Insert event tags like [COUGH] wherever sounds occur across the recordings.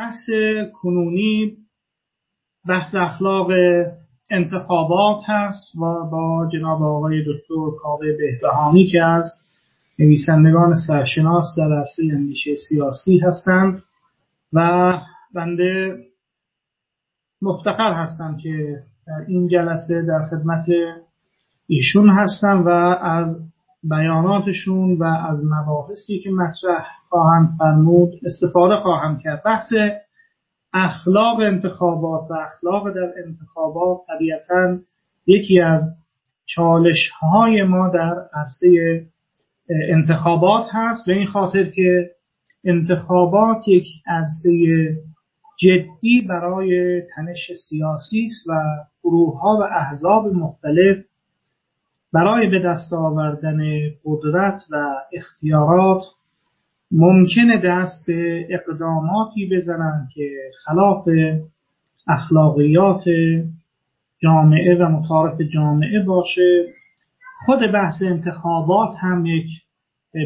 بحث کنونی بحث اخلاق انتخابات هست و با جناب آقای دکتر کاوه بهبهانی که از نویسندگان سرشناس در عرصه اندیشه سیاسی هستند و بنده مفتخر هستم که در این جلسه در خدمت ایشون هستم و از بیاناتشون و از مباحثی که مطرح خواهند فرمود استفاده خواهم کرد. بحث اخلاق انتخابات و اخلاق در انتخابات طبیعتا یکی از چالش های ما در عرصه انتخابات هست به این خاطر که انتخابات یک عرصه جدی برای تنش سیاسی است و گروه ها و احزاب مختلف برای به دست آوردن قدرت و اختیارات ممکنه دست به اقداماتی بزنن که خلاف اخلاقیات جامعه و متعارف جامعه باشه. خود بحث انتخابات هم یک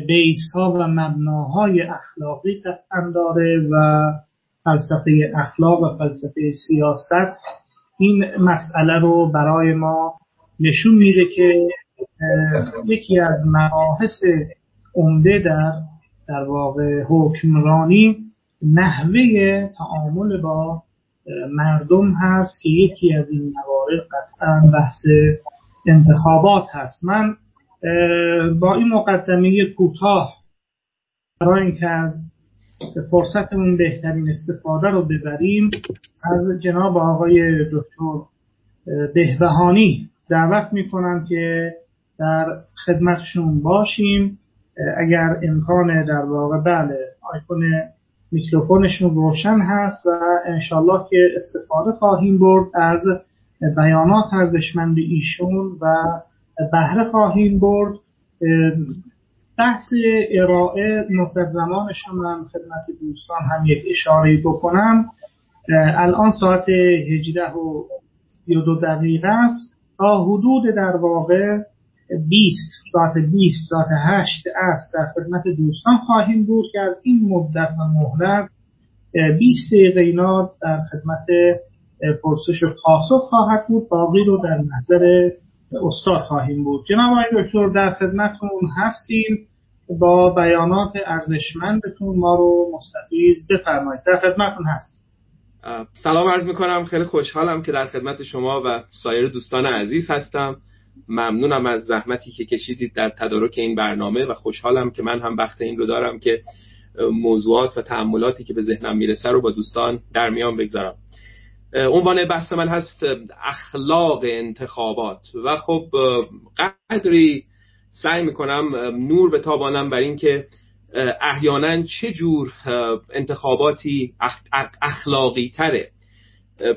بیس ها و مبناهای اخلاقی قطعا داره و فلسفه اخلاق و فلسفه سیاست این مسئله رو برای ما نشون میده که یکی از مباحث عمده در در واقع حکمرانی نحوه تعامل با مردم هست که یکی از این موارد قطعا بحث انتخابات هست. من با این مقدمه کوتاه برای اینکه از فرصتمون بهترین استفاده رو ببریم از جناب آقای دکتر بهبهانی دعوت می‌کنم که در خدمتشون باشیم. اگر امکان در واقع بله آیکون میکروفونشون روشن هست و انشالله که استفاده خواهیم برد از بیانات ارزشمند ایشون و بهره خواهیم برد. بحث ارائه مدت زمانش هم خدمت دوستان هم یک اشاره بکنم. الان ساعت 18 و 32 دقیقه است. تا حدود در واقع 20 ساعت 20 ساعت 8 است در خدمت دوستان خواهیم بود که از این مدت و مهلت 20 دقیقه اینا در خدمت پرسش و پاسخ خواهد بود. باقی رو در نظر استاد خواهیم بود. جناب آقای دکتر در خدمتتون هستیم. با بیانات ارزشمندتون ما رو مستفیض بفرمایید. در خدمتتون هست سلام عرض می‌کنم. خیلی خوشحالم که در خدمت شما و سایر دوستان عزیز هستم. ممنونم از زحمتی که کشیدید در تدارک این برنامه و خوشحالم که من هم وقت این رو دارم که موضوعات و تعملاتی که به ذهنم می‌رسه رو با دوستان در میان بگذارم. عنوان بحث من هست اخلاق انتخابات و خب قدری سعی می‌کنم نور به تابانم بر این که احیانا چه جور انتخاباتی اخلاقی تره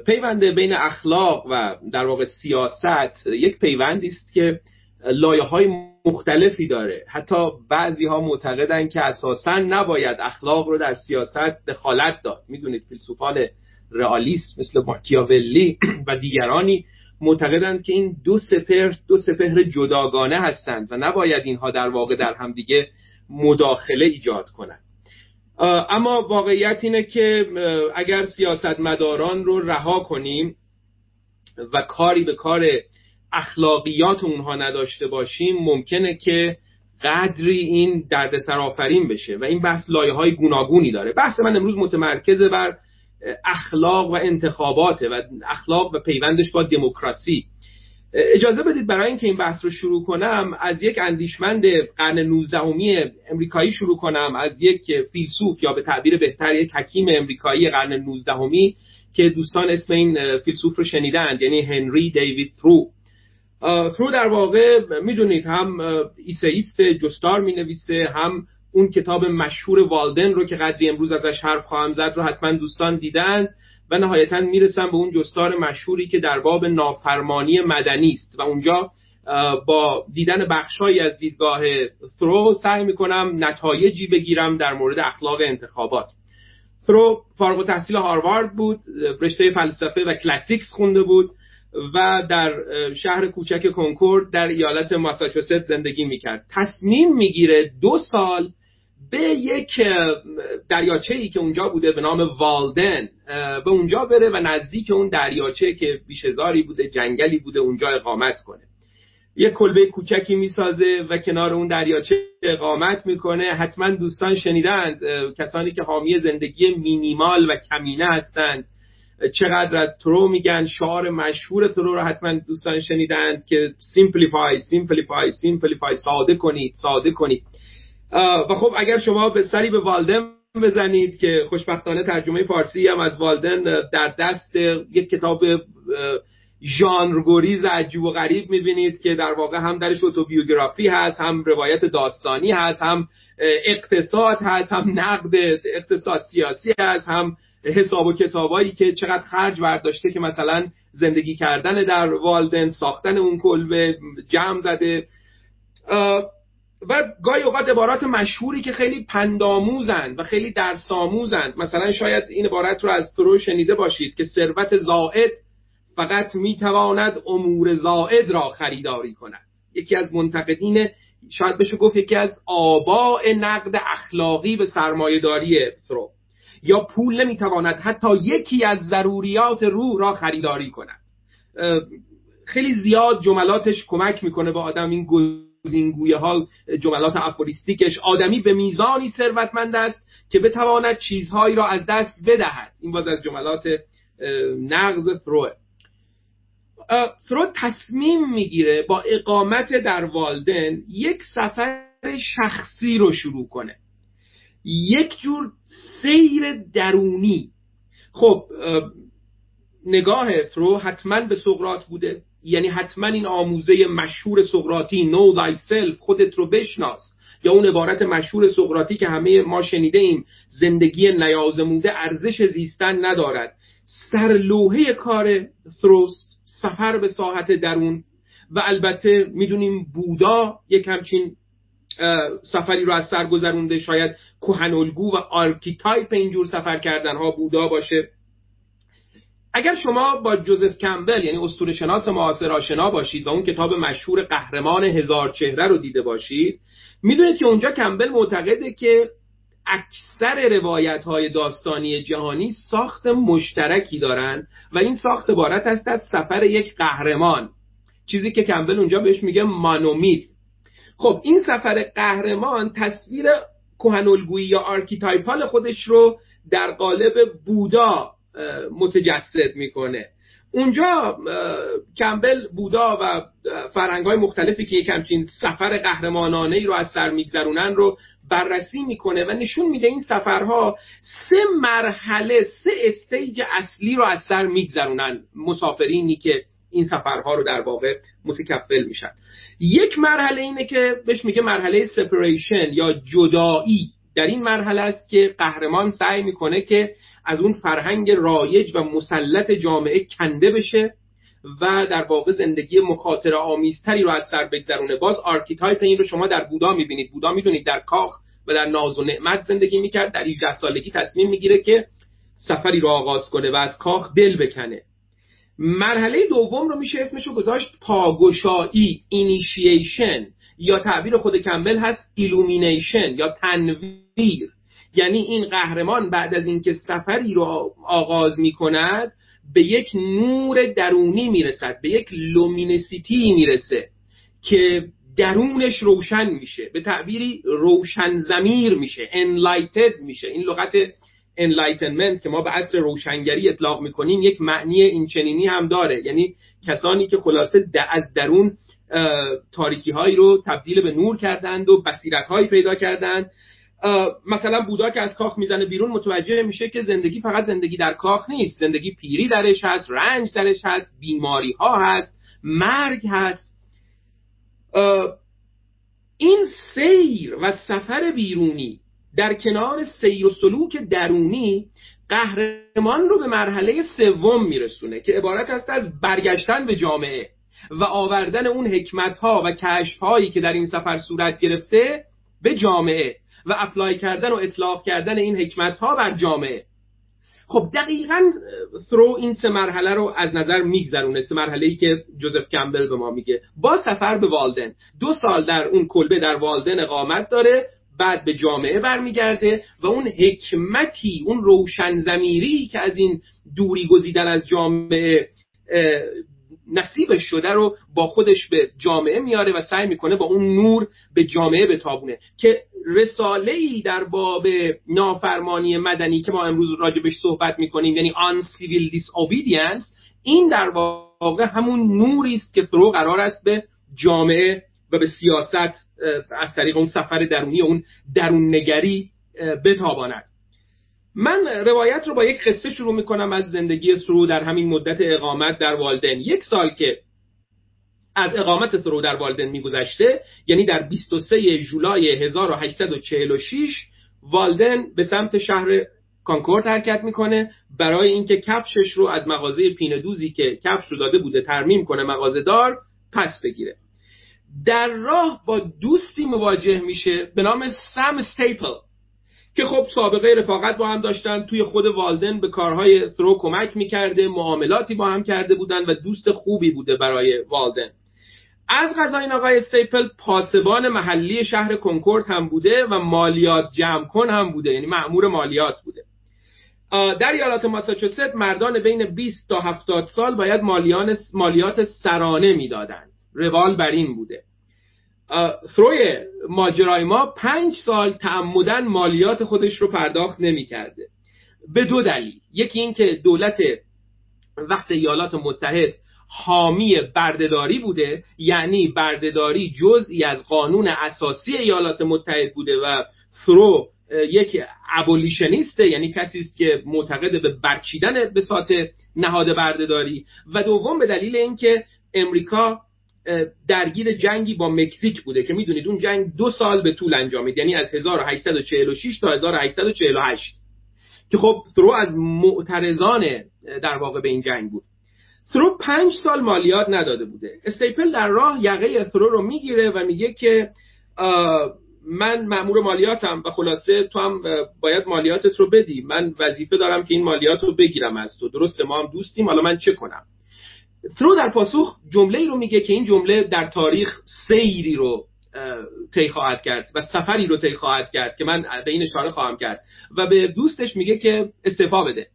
پیوند بین اخلاق و در واقع سیاست یک پیوندی است که لایه های مختلفی داره. حتی بعضی ها معتقدن که اساسا نباید اخلاق رو در سیاست دخالت داد. می‌دونید فیلسوفان رئالیسم مثل ماکیاولی و دیگرانی معتقدند که این دو سپهر دو سپهر جداگانه هستند و نباید اینها در واقع در همدیگه مداخله ایجاد کنند اما واقعیت اینه که اگر سیاستمداران رو رها کنیم و کاری به کار اخلاقیات اونها نداشته باشیم ممکنه که قدری این درد سرافرین بشه و این بحث لایه های گوناگونی داره. بحث من امروز متمرکز بر اخلاق و انتخاباته و اخلاق و پیوندش با دموکراسی. اجازه بدید برای اینکه این بحث رو شروع کنم از یک اندیشمند قرن 19 امریکایی شروع کنم از یک فیلسوف یا به تعبیر بهتر یک حکیم امریکایی قرن 19 که دوستان اسم این فیلسوف رو شنیدند یعنی هنری دیوید ثرو ثرو در واقع می‌دونید هم ایسئیست جستار می نویسه هم اون کتاب مشهور والدن رو که قدری امروز ازش حرف خواهم زد رو حتما دوستان دیدند. و نهایتا می‌رسم به اون جستار مشهوری که در باب نافرمانی مدنی است. و اونجا با دیدن بخشهایی از دیدگاه ثرو سعی می‌کنم نتایجی بگیرم در مورد اخلاق انتخابات. ثرو فارغ تحصیل هاروارد بود رشته فلسفه و کلاسیکس خونده بود و در شهر کوچک کنکورد در ایالت ماساچوست زندگی می‌کرد. تصمیم می‌گیره دو سال به یک دریاچه ای که اونجا بوده به نام والدن به اونجا بره و نزدیک اون دریاچه که بیشزاری بوده جنگلی بوده اونجا اقامت کنه. یک کلبه کوچکی می‌سازه و کنار اون دریاچه اقامت می‌کنه. حتما دوستان شنیدند کسانی که حامی زندگی مینیمال و کمینه هستند. چقدر از ترو میگن شعار مشهور ترو رو حتما دوستان شنیدند که simplify simplify simplify ساده کنید ساده کنید. و خب اگر شما به سری به والدن بزنید که خوشبختانه ترجمه فارسی هم از والدن در دست یک کتاب ژانرگریز عجیب و غریب می‌بینید که در واقع هم درش اتوبیوگرافی هست هم روایت داستانی هست هم اقتصاد هست هم نقد اقتصاد سیاسی هست هم حساب و کتابایی که چقدر خرج برداشته که مثلا زندگی کردن در والدن ساختن اون کلبه جمع زده. و گاهی اوقات عبارات مشهوری که خیلی پنداموزند و خیلی درساموزند مثلا شاید این عبارت رو از ترو شنیده باشید که ثروت زائد فقط می‌تواند امور زائد را خریداری کند. یکی از منتقدین شاید بشه گفت یکی از آباء نقد اخلاقی به سرمایهداری ثرو یا پول نمی‌تواند حتی یکی از ضروریات روح را خریداری کند. خیلی زیاد جملاتش کمک می‌کنه به آدم این گزینگویه ها جملات افوریستیکش آدمی به میزانی ثروتمند است که بتواند چیزهایی را از دست بدهد. این باز از جملات نقض فروه. فرو تصمیم می‌گیره با اقامت در والدن یک سفر شخصی رو شروع کنه. یک جور سیر درونی. خب نگاه فرو حتما به سقرات بوده. یعنی حتما این آموزه مشهور سقراطی نو thyself خودت رو بشناس. یا اون عبارت مشهور سقراطی که همه ما شنیده ایم زندگی نیازموده ارزش زیستن ندارد. سرلوحه کار ثروست سفر به ساحت درون. و البته می‌دونیم بودا یک همچین سفری رو از سر گذرونده. شاید کهن‌الگو و archetype اینجور سفر کردن ها بودا باشه. اگر شما با جوزف کمبل یعنی اسطوره شناس معاصر آشنا باشید و اون کتاب مشهور قهرمان هزار چهره رو دیده باشید می‌دونید که اونجا کمبل معتقده که اکثر روایت های داستانی جهانی ساخت مشترکی دارند و این ساخت عبارت است از سفر یک قهرمان. چیزی که کمبل اونجا بهش میگه monomyth. خب این سفر قهرمان تصویر کهن‌الگویی یا archetypal خودش رو در قالب بودا متجسد می‌کنه. اونجا کمبل بودا و فرنگ های مختلفی که یک همچین سفر قهرمانانه ای رو از سر میگذرونن رو بررسی می‌کنه و نشون میده این سفرها سه مرحله سه stage اصلی رو از سر میگذرونن مسافرینی که این سفرها رو در واقع متکفل میشن. یک مرحله اینه که بهش میگه مرحله separation یا جدایی. در این مرحله است که قهرمان سعی می‌کنه که از اون فرهنگ رایج و مسلط جامعه کنده بشه و در واقع زندگی مخاطره آمیزتری رو از سر بگذرونه. باز archetype این رو شما در بودا می‌بینید. بودا می‌دونید در کاخ و در ناز و نعمت زندگی می‌کرد. در 18 سالگی تصمیم می‌گیره که سفری رو آغاز کنه و از کاخ دل بکنه. مرحله دوم رو میشه اسمشو گذاشت پاگشایی اینیشیشن یا تعبیر خود کمبل هست illumination یا تنویر. یعنی این قهرمان بعد از اینکه سفری رو آغاز می‌کند به یک نور درونی می‌رسد به یک luminosity می‌رسه که درونش روشن میشه به تعبیری روشن ضمیر میشه enlightened میشه. این لغت enlightenment که ما به عصر روشنگری اطلاق می‌کنیم یک معنی اینچنینی هم داره. یعنی کسانی که خلاصه از درون تاریکی هایی رو تبدیل به نور کردند و بصیرت هایی پیدا کردند مثلا بودا که از کاخ می‌زنه بیرون متوجه میشه که زندگی فقط زندگی در کاخ نیست. زندگی پیری درش هست رنج درش هست بیماری ها هست مرگ هست. این سیر و سفر بیرونی در کنار سیر و سلوک درونی قهرمان رو به مرحله سوم میرسونه که عبارت است از برگشتن به جامعه و آوردن اون حکمت ها و کشف هایی که در این سفر صورت گرفته به جامعه. و اپلای کردن و اطلاق کردن این حکمت ها بر جامعه. خب دقیقا ثرو این سه مرحله رو از نظر میگذرونه. سه مرحله ای که جوزف کمبل به ما میگه. با سفر به والدن دو سال در اون کلبه در والدن اقامت داره بعد به جامعه برمیگرده و اون حکمتی اون روشن زمیری که از این دوری گزیدن از جامعه نصیبش شده رو با خودش به جامعه میاره و سعی می‌کنه با اون نور به جامعه بتابونه. که رساله ای در باب نافرمانی مدنی که ما امروز راجبش صحبت می‌کنیم یعنی آن civil disobedience این در واقع همون نوری است که ثرو قرار است به جامعه و به سیاست از طریق اون سفر درونی اون درون نگری بتاباند. من روایت رو با یک قصه شروع می‌کنم از زندگی سرو در همین مدت اقامت در والدن یک سال که از اقامت سرو در والدن میگذشته یعنی در 23 جولای 1846 والدن به سمت شهر کانکورد حرکت می‌کنه برای اینکه کفشش رو از مغازه پینه‌دوزی که کفش رو داده بوده ترمیم کنه مغازه دار پس بگیره. در راه با دوستی مواجه میشه به نام سم استیپل. که خب سابقه رفاقت با هم داشتن توی خود والدن به کارهای ثرو کمک می‌کرده معاملاتی با هم کرده بودن و دوست خوبی بوده برای والدن از قضا این آقای استیپل پاسبان محلی شهر کنکورد هم بوده و مالیات جمع کن هم بوده یعنی مأمور مالیات بوده. در ایالات ماساچوست مردان بین 20 تا 70 سال باید مالیات سرانه می‌دادند. روال بر این بوده. ثروی ماجرای ما پنج سال تعمدن مالیات خودش رو پرداخت نمی‌کرده. به دو دلیل. یکی اینکه دولت وقت ایالات متحد حامی بردهداری بوده یعنی بردهداری جزئی از قانون اساسی ایالات متحد بوده و ثرو یک ابولیشنیسته یعنی کسی است که معتقد به برچیدن به سات نهاد بردهداری. و دوم به دلیل اینکه امریکا درگیر جنگی با مکزیک بوده که می‌دونید اون جنگ دو سال به طول انجامید. یعنی از 1846 تا 1848 که خب ثرو از معترضان در واقع به این جنگ بود. ثرو پنج سال مالیات نداده بوده. استیپل در راه یقه ثرو رو می‌گیره و میگه که من مأمور مالیاتم و خلاصه تو هم باید مالیاتت رو بدی. من وظیفه دارم که این مالیات رو بگیرم از تو. درسته ما هم دوستیم. حالا من چه کنم؟ ثرو در پاسخ جمله ای رو میگه که این جمله در تاریخ سیری رو طی خواهد کرد و سفری رو طی خواهد کرد که من به این اشاره خواهم کرد و به دوستش میگه که استعفا بده.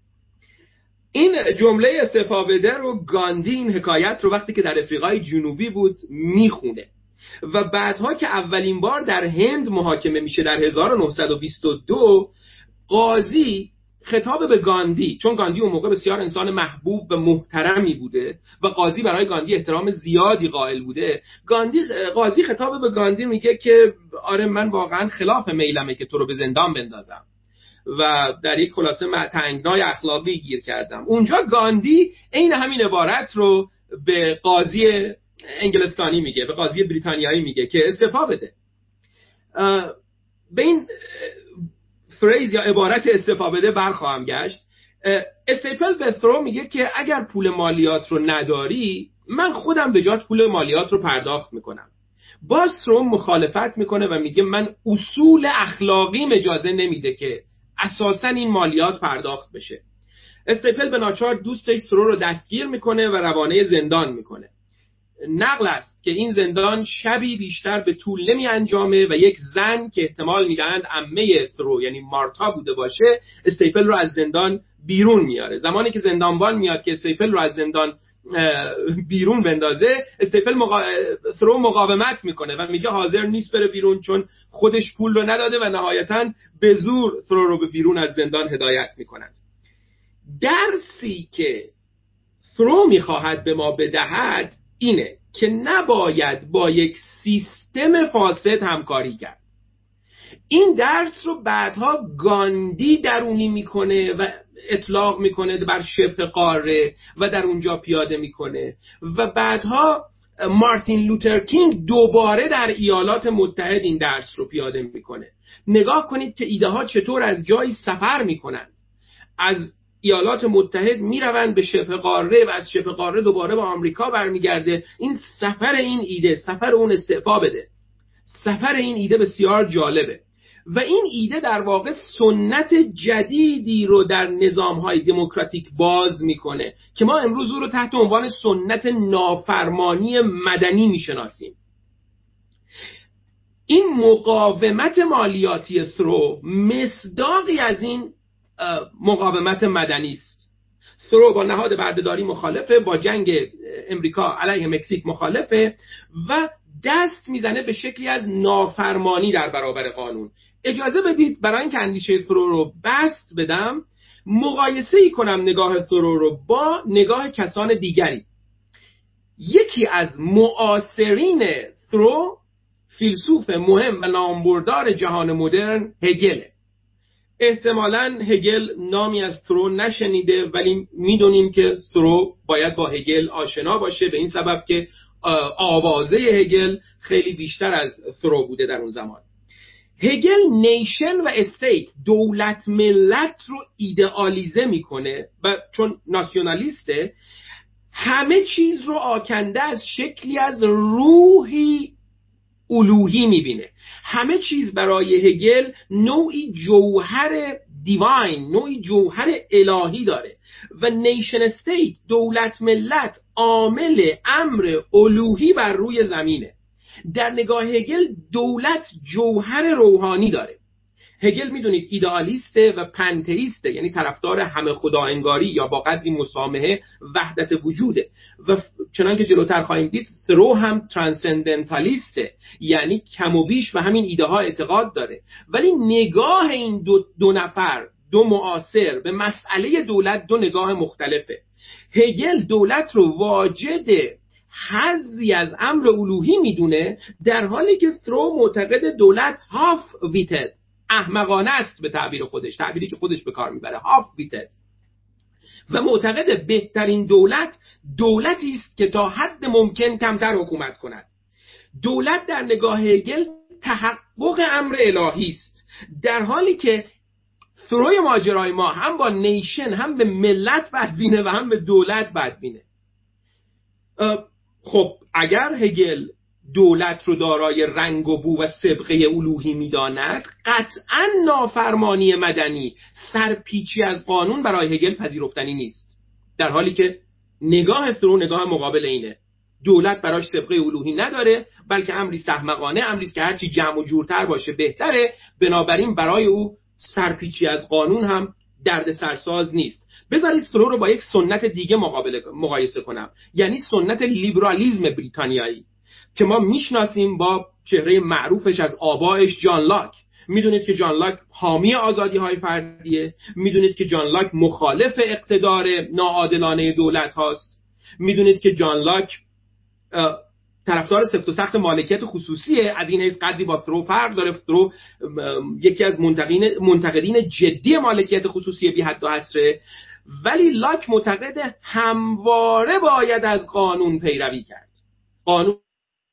این جمله استعفا بده رو گاندی این حکایت رو وقتی که در افریقای جنوبی بود می‌خونه و بعدها که اولین بار در هند محاکمه میشه در 1922 قاضی خطاب به گاندی چون گاندی اون موقع بسیار انسان محبوب و محترمی بوده و قاضی برای گاندی احترام زیادی قائل بوده گاندی قاضی خطاب به گاندی میگه که آره من واقعا خلاف میلمه که تو رو به زندان بندازم و در یک خلاصه تنگنای اخلاقی گیر کردم. اونجا گاندی عین همین عبارت رو به قاضی انگلستانی میگه به قاضی بریتانیایی میگه که استعفا بده. به این فریز یا عبارت استفا بده برخواهم گشت. استیپل به ثرو میگه که اگر پول مالیات رو نداری من خودم به جات پول مالیات رو پرداخت می‌کنم. باز ثرو مخالفت می‌کنه و میگه من اصول اخلاقی اجازه نمیده که اساسا این مالیات پرداخت بشه. استیپل به ناچار دوستش ثرو رو دستگیر می‌کنه و روانه زندان می‌کنه. نقل است که این زندان شبی بیشتر به طول نمی انجامه و یک زن که احتمال می‌دهند عمه ثرو یعنی مارتا بوده باشه استیپل رو از زندان بیرون میاره. زمانی که زندانبان میاد که استیپل رو از زندان بیرون بندازه استیپل مقا... ثرو مقاومت می‌کنه و میگه حاضر نیست بره بیرون چون خودش پول رو نداده و نهایتا به زور ثرو رو به بیرون از زندان هدایت می‌کنند. درسی که ثرو می‌خواهد به ما بدهد اینه که نباید با یک سیستم فاسد همکاری کرد. این درس رو بعدها گاندی درونی می‌کنه و اطلاق می‌کنه بر شبه قاره و در اونجا پیاده می‌کنه و بعدها مارتین لوتر کینگ دوباره در ایالات متحد این درس رو پیاده می‌کنه. نگاه کنید که ایده ها چطور از جایی سفر می‌کنند. از ایالات متحد می‌روند به شبه قاره و از شبه قاره دوباره به آمریکا برمیگرده. این سفر این ایده سفر اون استعفا بده. سفر این ایده بسیار جالبه. و این ایده در واقع سنت جدیدی رو در نظام های دموکراتیک باز می‌کنه که ما امروز او رو تحت عنوان سنت نافرمانی مدنی می‌شناسیم. این مقاومت مالیاتی ثرو مصداقی از این مقاومت مدنی است. ثرو با نهاد بردهداری مخالفه با جنگ امریکا علیه مکزیک مخالفه و دست می‌زنه به شکلی از نافرمانی در برابر قانون. اجازه بدید برای اینکه اندیشه ثرو رو بست بدم مقایسه ای کنم نگاه ثرو رو با نگاه کسان دیگری. یکی از معاصرین ثرو فیلسوف مهم و نامبردار جهان مدرن هگله احتمالا هگل نامی از ثرو نشنیده ولی می‌دونیم که ثرو باید با هگل آشنا باشه به این سبب که آوازه هگل خیلی بیشتر از ثرو بوده در اون زمان. هگل نیشن و استیت دولت ملت رو ایدئالیزه می‌کنه و چون ناسیونالیسته همه چیز رو آکنده از شکلی از روحی الوهی می‌بینه. همه چیز برای هگل نوعی جوهر دیواین نوعی جوهر الهی داره. و نیشن استیت دولت ملت عامل امر الوهی بر روی زمینه. در نگاه هگل دولت جوهر روحانی داره. هگل می‌دونید ایدئالیسته و پنتئیسته یعنی طرفدار همه خدا انگاری یا با قدری مسامحه وحدت وجوده. و چنان که جلوتر خواهیم دید ثرو هم ترانسندنتالیسته یعنی کم و بیش و همین ایده ها اعتقاد داره. ولی نگاه این دو, دو نفر دو معاصر به مسئله دولت دو نگاه مختلفه. هگل دولت رو واجد حزی از امر الوهی می‌دونه در حالی که ثرو معتقد دولت هاف ویتد احمقانه است به تعبیر خودش تعبیری که خودش به کار می‌بره. هاف بیتد و معتقد بهترین دولت دولتی است که تا حد ممکن کمتر حکومت کند. دولت در نگاه هگل تحقق امر الهی است. در حالی که سروی ماجرای ما هم با نیشن هم به ملت بدبینه و هم به دولت بدبینه. خب اگر هگل دولت رو دارای رنگ و بو و سبقه الوهی می‌داند قطعا نافرمانی مدنی سرپیچی از قانون برای هگل پذیرفتنی نیست. در حالی که نگاه ثرو نگاه مقابل اینه. دولت براش سبقه الوهی نداره بلکه امری سهمقانه امری که هرچی جمع و جورتر باشه بهتره. بنابراین برای او سرپیچی از قانون هم درد سرساز نیست. بذارید ثرو رو با یک سنت دیگه مقایسه کنم. یعنی سنت لیبرالیزم بریتانیایی. که ما می‌شناسیم با چهره معروفش از آبایش جان لاک. می‌دونید که جان لاک حامی آزادی های فردیه. می‌دونید که جان لاک مخالف اقتدار ناعادلانه دولت هاست. می‌دونید که جان لاک طرفدار سفت و سخت مالکیت خصوصیه. از این حیث قدری با ثرو فرق داره. ثرو یکی از منتقدین جدی مالکیت خصوصی بی حد و حصره. ولی لاک معتقد همواره باید از قانون پیروی کرد. قانون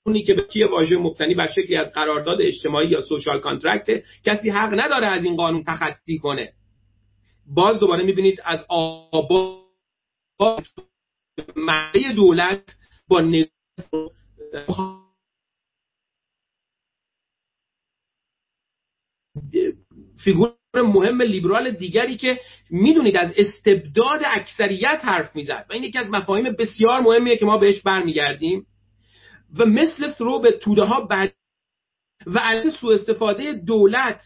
اونی که کیه واژه مبتنی بر شکلی از قرارداد اجتماعی یا سوشال کانترکت کسی حق نداره از این قانون تخطی کنه. باز دوباره می‌بینید از آبا معنی دولت با فیگور مهم لیبرال دیگری که می‌دونید از استبداد اکثریت حرف می‌زد. و این یکی از مفاهیم بسیار مهمیه که ما بهش برمیگردیم. و مثل ثرو به توده ها بد و علیه سوء استفاده دولت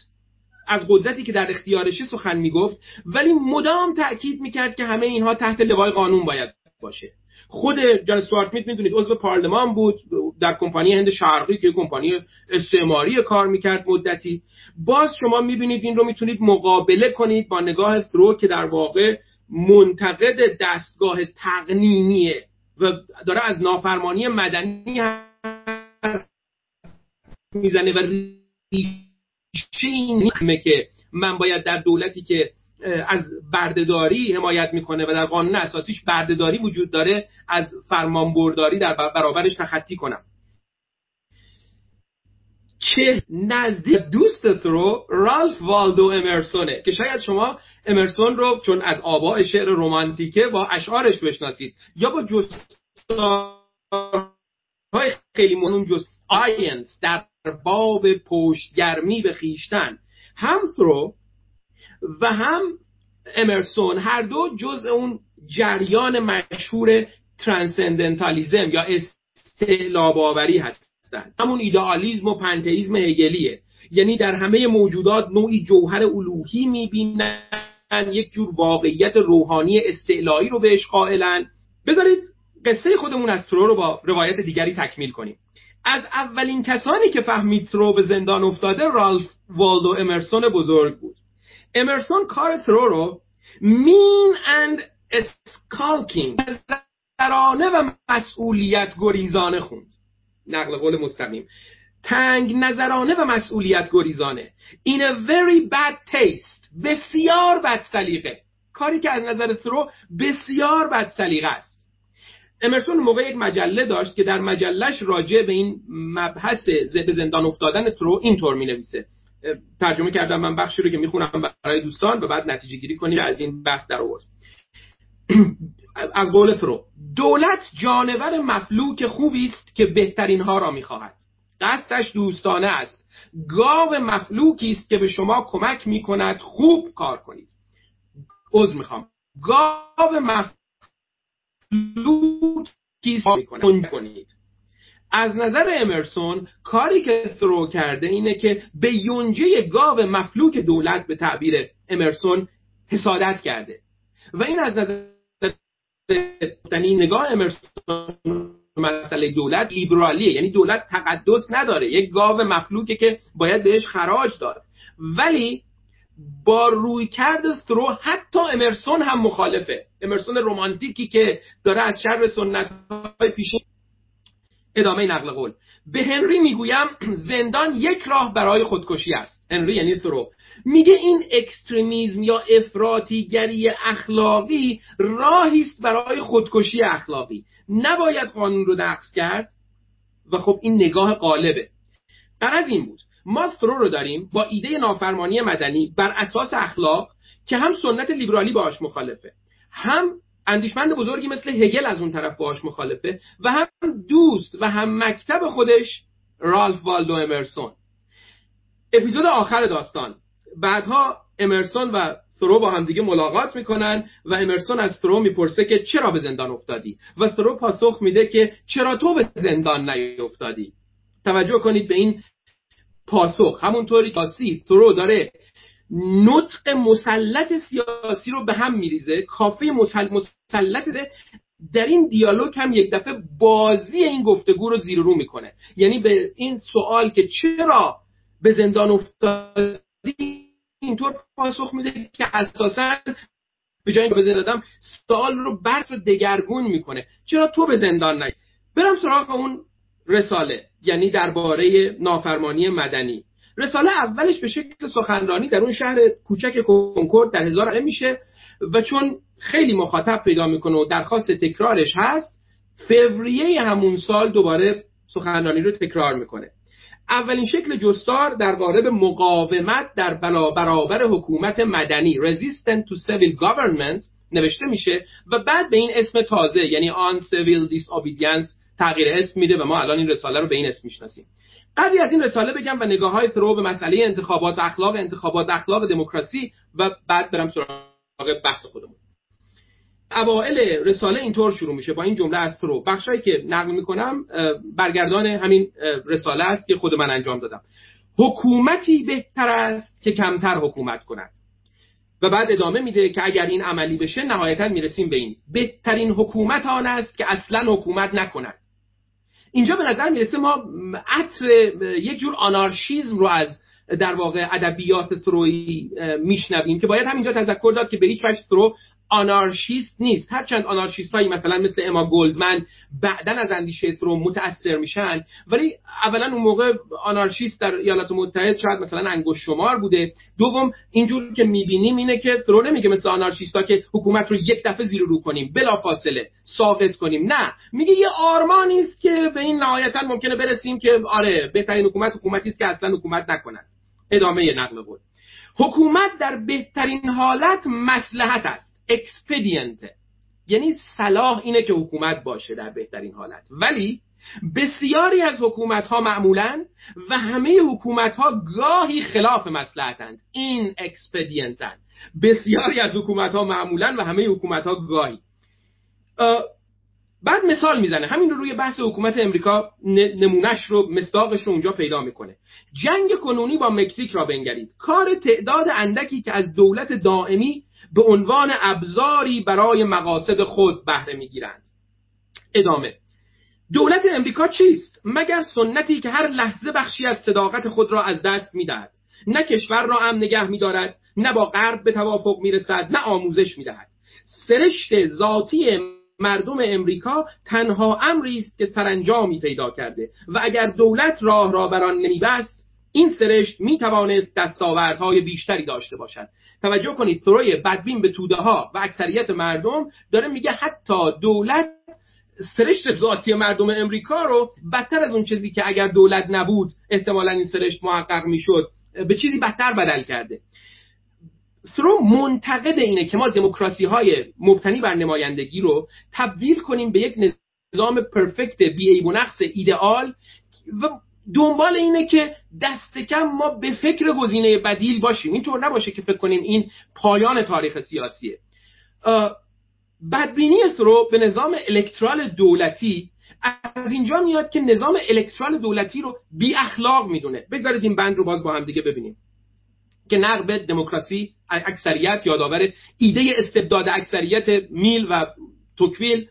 از قدرتی که در اختیارشی سخن می‌گفت ولی مدام تاکید می‌کرد که همه اینها تحت لوای قانون باید باشه. خود جان استوارت میت می‌دونید عضو پارلمان بود در کمپانی هند شرقی که کمپانی استعماری کار می‌کرد مدتی. باز شما می‌بینید این رو می‌تونید مقابله کنید با نگاه ثرو که در واقع منتقد دستگاه تقنینیه و داره از نافرمانی مدنی می‌زنه و ریشه این که من باید در دولتی که از بردهداری حمایت می‌کنه و در قانون اساسیش بردهداری وجود داره از فرمانبرداری در برابرش تخطی کنم. چه نزدیک دوست ثرو رالف والدو امرسونه که شاید شما امرسون رو چون از آباء شعر رومانتیکه با اشعارش بشناسید. یا با های خیلی مهم جز آینس در باب پشتگرمی به خویشتن. هم ثرو و هم امرسون هر دو جز اون جریان مشهور transcendentalism یا استعلاباوری هست هستند همون ایدئالیزم و پنتئیسم هگلیه. یعنی در همه موجودات نوعی جوهر الوهی می‌بینن یک جور واقعیت روحانی استعلایی رو بهش قائلن. بذارید قصه خودمون از ترو رو با روایت دیگری تکمیل کنیم. از اولین کسانی که فهمید ترو به زندان افتاده رالف والدو امرسون بزرگ بود. امرسون کار ترو رو mean and skulking تنگ نظرانه و مسئولیت گریزانه خوند. نقل قول مستقیم. تنگ نظرانه و مسئولیت گریزانه. In a very bad taste. بسیار بد سلیقه. کاری که از نظر ترو بسیار بد سلیقه است. امرسون موقع یک مجله داشت که در مجلش راجع به این مبحث به زندان افتادن ترو اینطور می نویسه ترجمه کردم من بخشی رو که می‌خونم برای دوستان و بعد نتیجه گیری کنید از این بحث در آورد. [CLEARS THROAT] از قول فرو دولت جانور مفلوک خوبی است که بهترین ها را می‌خواهد. قصدش دوستانه است. گاو مفلوکی است که به شما کمک می‌کند خوب کار کنید. عذر می‌خوام. گاو مفلوکی است کنید. از نظر امرسون کاری که ثرو کرده اینه که به یونجه گاو مفلوک دولت به تعبیر امرسون حسادت کرده. و این از نظر نگاه امرسون مسئله دولت لیبرالیه یعنی دولت تقدس نداره یک گاو مفلوکه که باید بهش خراج داد. ولی با روی کرد ثرو حتی امرسون هم مخالفه. امرسون رومانتیکی که داره از شر سنت های پیشین ادامه نقل قول. به هنری می‌گویم زندان یک راه برای خودکشی است. هنری یعنی ثرو میگه این اکستریمیزم یا افراطیگری اخلاقی راهی است برای خودکشی اخلاقی. نباید قانون رو نقض کرد و خب این نگاه قالبه از این بود. ما ثرو رو داریم با ایده نافرمانی مدنی بر اساس اخلاق که هم سنت لیبرالی باش مخالفه هم اندیشمند بزرگی مثل هگل از اون طرف باش مخالفه و هم دوست و هم مکتب خودش رالف والدو امرسون. اپیزود آخر داستان. بعدها امرسون و ثرو با هم دیگه ملاقات می‌کنن و امرسون از ثرو می‌پرسه که چرا به زندان افتادی؟ و ثرو پاسخ میده که چرا تو به زندان نیفتادی؟ توجه کنید به این پاسخ. همونطوری تاسی ثرو داره نطق مسلط سیاسی رو به هم میریزه کافه مسلط در این دیالوگ هم یک دفعه بازی این گفتگو رو زیر رو می‌کنه. یعنی به این سوال که چرا به زندان افتادی اینطور پاسخ میده که اساسا به جای به زندان سوال رو برد رو دگرگون می‌کنه. چرا تو به زندان نی برم سراغ اون رساله یعنی درباره نافرمانی مدنی. رساله اولش به شکل سخنرانی در اون شهر کوچک کنکورد در هزار میشه و چون خیلی مخاطب پیدا می‌کنه و درخواست تکرارش هست فوریه همون سال دوباره سخنرانی رو تکرار می‌کنه. اولین شکل جستار در قالب مقاومت در برابر حکومت مدنی resistant to civil government نوشته میشه و بعد به این اسم تازه یعنی on civil disobedience تغییر اسم میده و ما الان این رساله رو به این اسم می‌شناسیم. قدری از این رساله بگم و نگاه های ثرو به مسئله انتخابات اخلاق انتخابات اخلاق دموکراسی و بعد برم سراغ بحث خودمون. اوائل رساله اینطور شروع میشه با این جمله از ثرو بخشایی که نقل می‌کنم برگردان همین رساله است که خود من انجام دادم. حکومتی بهتر است که کمتر حکومت کند. و بعد ادامه میده که اگر این عملی بشه نهایتا می‌رسیم به این. بهترین حکومت آن است که اصلا حکومت نکند. اینجا به نظر می‌رسه ما عطر یک جور آنارشیزم رو از در واقع ادبیات ثرویی میشنویم که باید همینجا تذکر داد که به هیچ وجه ثرو آنارشیست نیست. هرچند آنارشیست هایی مثلا مثل اما گلدمن بعدا از اندیشه ثرو متاثر میشن ولی اولا اون موقع آنارشیست در ایالات متحد شاید مثلا انگوش شمار بوده. دوم اینجور که می‌بینیم اینه که ثرو نمیگه مثل آنارشیستا که حکومت رو یک دفعه زیر رو کنیم. بلا فاصله ساقط کنیم. نه. میگه یه آرمانی است که به این نهایتا ممکنه برسیم که آره بهترین حکومت حکومتی است که اصلا حکومت نکنند ادامه نقل بود حکومت در بهترین حالت مصلحت است. expedient یعنی صلاح اینه که حکومت باشه در بهترین حالت. ولی بسیاری از حکومت ها معمولا و همه حکومت ها گاهی خلاف مصلحتند inexpedientن بسیاری از حکومت ها معمولا و همه حکومت ها گاهی بعد مثال می‌زنه. همین رو روی بحث حکومت امریکا نمونهش رو مصداقش رو اونجا پیدا می‌کنه. جنگ کنونی با مکزیک را بنگرید. کار تعداد اندکی که از دولت دائمی به عنوان ابزاری برای مقاصد خود بهره می‌گیرند. ادامه. دولت امریکا چیست؟ مگر سنتی که هر لحظه بخشی از صداقت خود را از دست می‌دهد. نه کشور را هم نگه میدارد نه با غرب به توافق می‌رسد نه آموزش می‌دهد. سرشت ذاتی مردم امریکا تنها امری است که سرانجامی پیدا کرده و اگر دولت راه را بر آن نمیبست این سرشت می توانست دستاوردهای بیشتری داشته باشد. توجه کنید ثروی بدبین به توده ها و اکثریت مردم داره میگه حتی دولت سرشت ذاتی مردم امریکا رو بدتر از اون چیزی که اگر دولت نبود احتمالا این سرشت محقق می‌شد به چیزی بدتر بدل کرده. ثرو منتقد اینه که ما دموکراسی های مبتنی بر نمایندگی رو تبدیل کنیم به یک نظام پرفکت بی و نقص ایدئال و دنبال اینه که دست کم ما به فکر گزینه بدیل باشیم. اینطور نباشه که فکر کنیم این پایان تاریخ سیاسیه. بدبینی ثرو به نظام الکترال دولتی از اینجا میاد که نظام الکترال دولتی رو بی اخلاق می‌دونه. بگذارید این بند رو باز با هم دیگه ببینیم. که نقب دموکراسی اکثریت یادآور ایده استبداد اکثریت میل و توکویل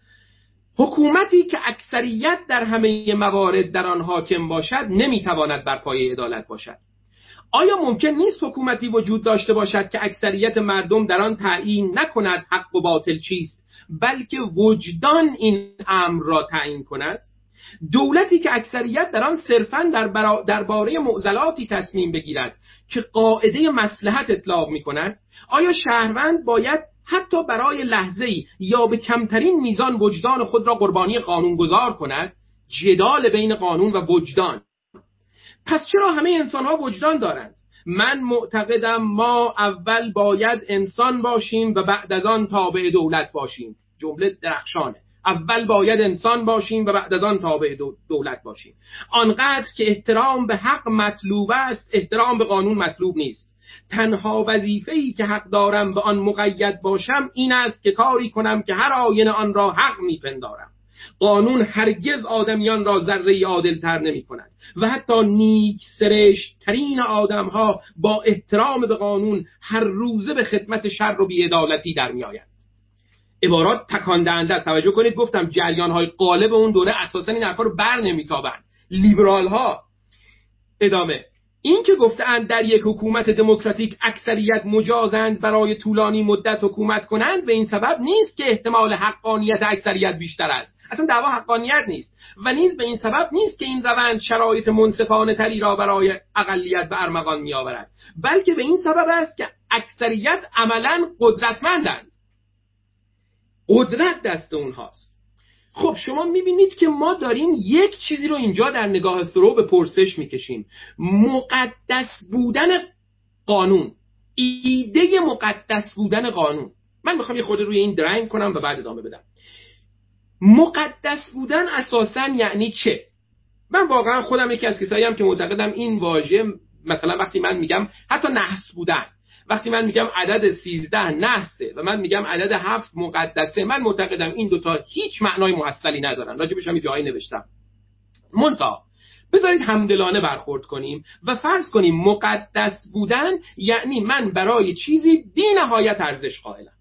حکومتی که اکثریت در همه موارد در آن حاکم باشد نمی‌تواند بر پایه عدالت باشد. آیا ممکن نیست حکومتی وجود داشته باشد که اکثریت مردم در آن تعیین نکند حق و باطل چیست بلکه وجدان این امر را تعیین کند؟ دولتی که اکثریت در آن صرفا در درباره معضلاتی تصمیم بگیرد که قاعده مسلحت اطلاق می کند آیا شهروند باید حتی برای لحظه ای یا به کمترین میزان وجدان خود را قربانی قانون گذار کند جدال بین قانون و وجدان. پس چرا همه انسان ها وجدان دارند؟ من معتقدم ما اول باید انسان باشیم و بعد از آن تابع دولت باشیم. جمله درخشانه. اول باید انسان باشیم و بعد از آن تابع دولت باشیم. آنقدر که احترام به حق مطلوب است احترام به قانون مطلوب نیست. تنها وظیفه‌ای که حق دارم به آن مقید باشم این است که کاری کنم که هر آینه آن را حق میپندارم. قانون هرگز آدمیان را ذره عادلتر نمی کند و حتی نیک سرشت ترین آدم ها با احترام به قانون هر روزه به خدمت شر و بیعدالتی در می آید. عبارات تکان دهنده توجه کنید گفتم جریان های قالب اون دوره اساسا این حرفا رو بر نمیتابند. لیبرال ها ادامه این که گفتند در یک حکومت دموکراتیک اکثریت مجازند برای طولانی مدت حکومت کنند به این سبب نیست که احتمال حقانیت اکثریت بیشتر است. اصلا دعوا حقانیت نیست و نیز به این سبب نیست که این روند شرایط منصفانه تری را برای اقلیت به ارمغان می آورد بلکه به این سبب است که اکثریت عملا قدرتمندند. قدرت دست اونهاست. خب شما می‌بینید که ما داریم یک چیزی رو اینجا در نگاه ثرو به پرسش می‌کشیم. مقدس بودن قانون. ایده مقدس بودن قانون. من می‌خوام یه خود روی این درنگ کنم و بعد ادامه بدم. مقدس بودن اساسا یعنی چه؟ من واقعا خودم یکی از کسایی هم که معتقدم این واژه مثلا وقتی من میگم حتی نحس بودن. وقتی من میگم عدد 13 نحسه و من میگم عدد هفت مقدسه من معتقدم این دوتا هیچ معنای موصلی ندارن. راجبش هم جایی نوشتم. منتها بذارید همدلانه برخورد کنیم و فرض کنیم مقدس بودن یعنی من برای چیزی بی نهایت ارزش قائلم.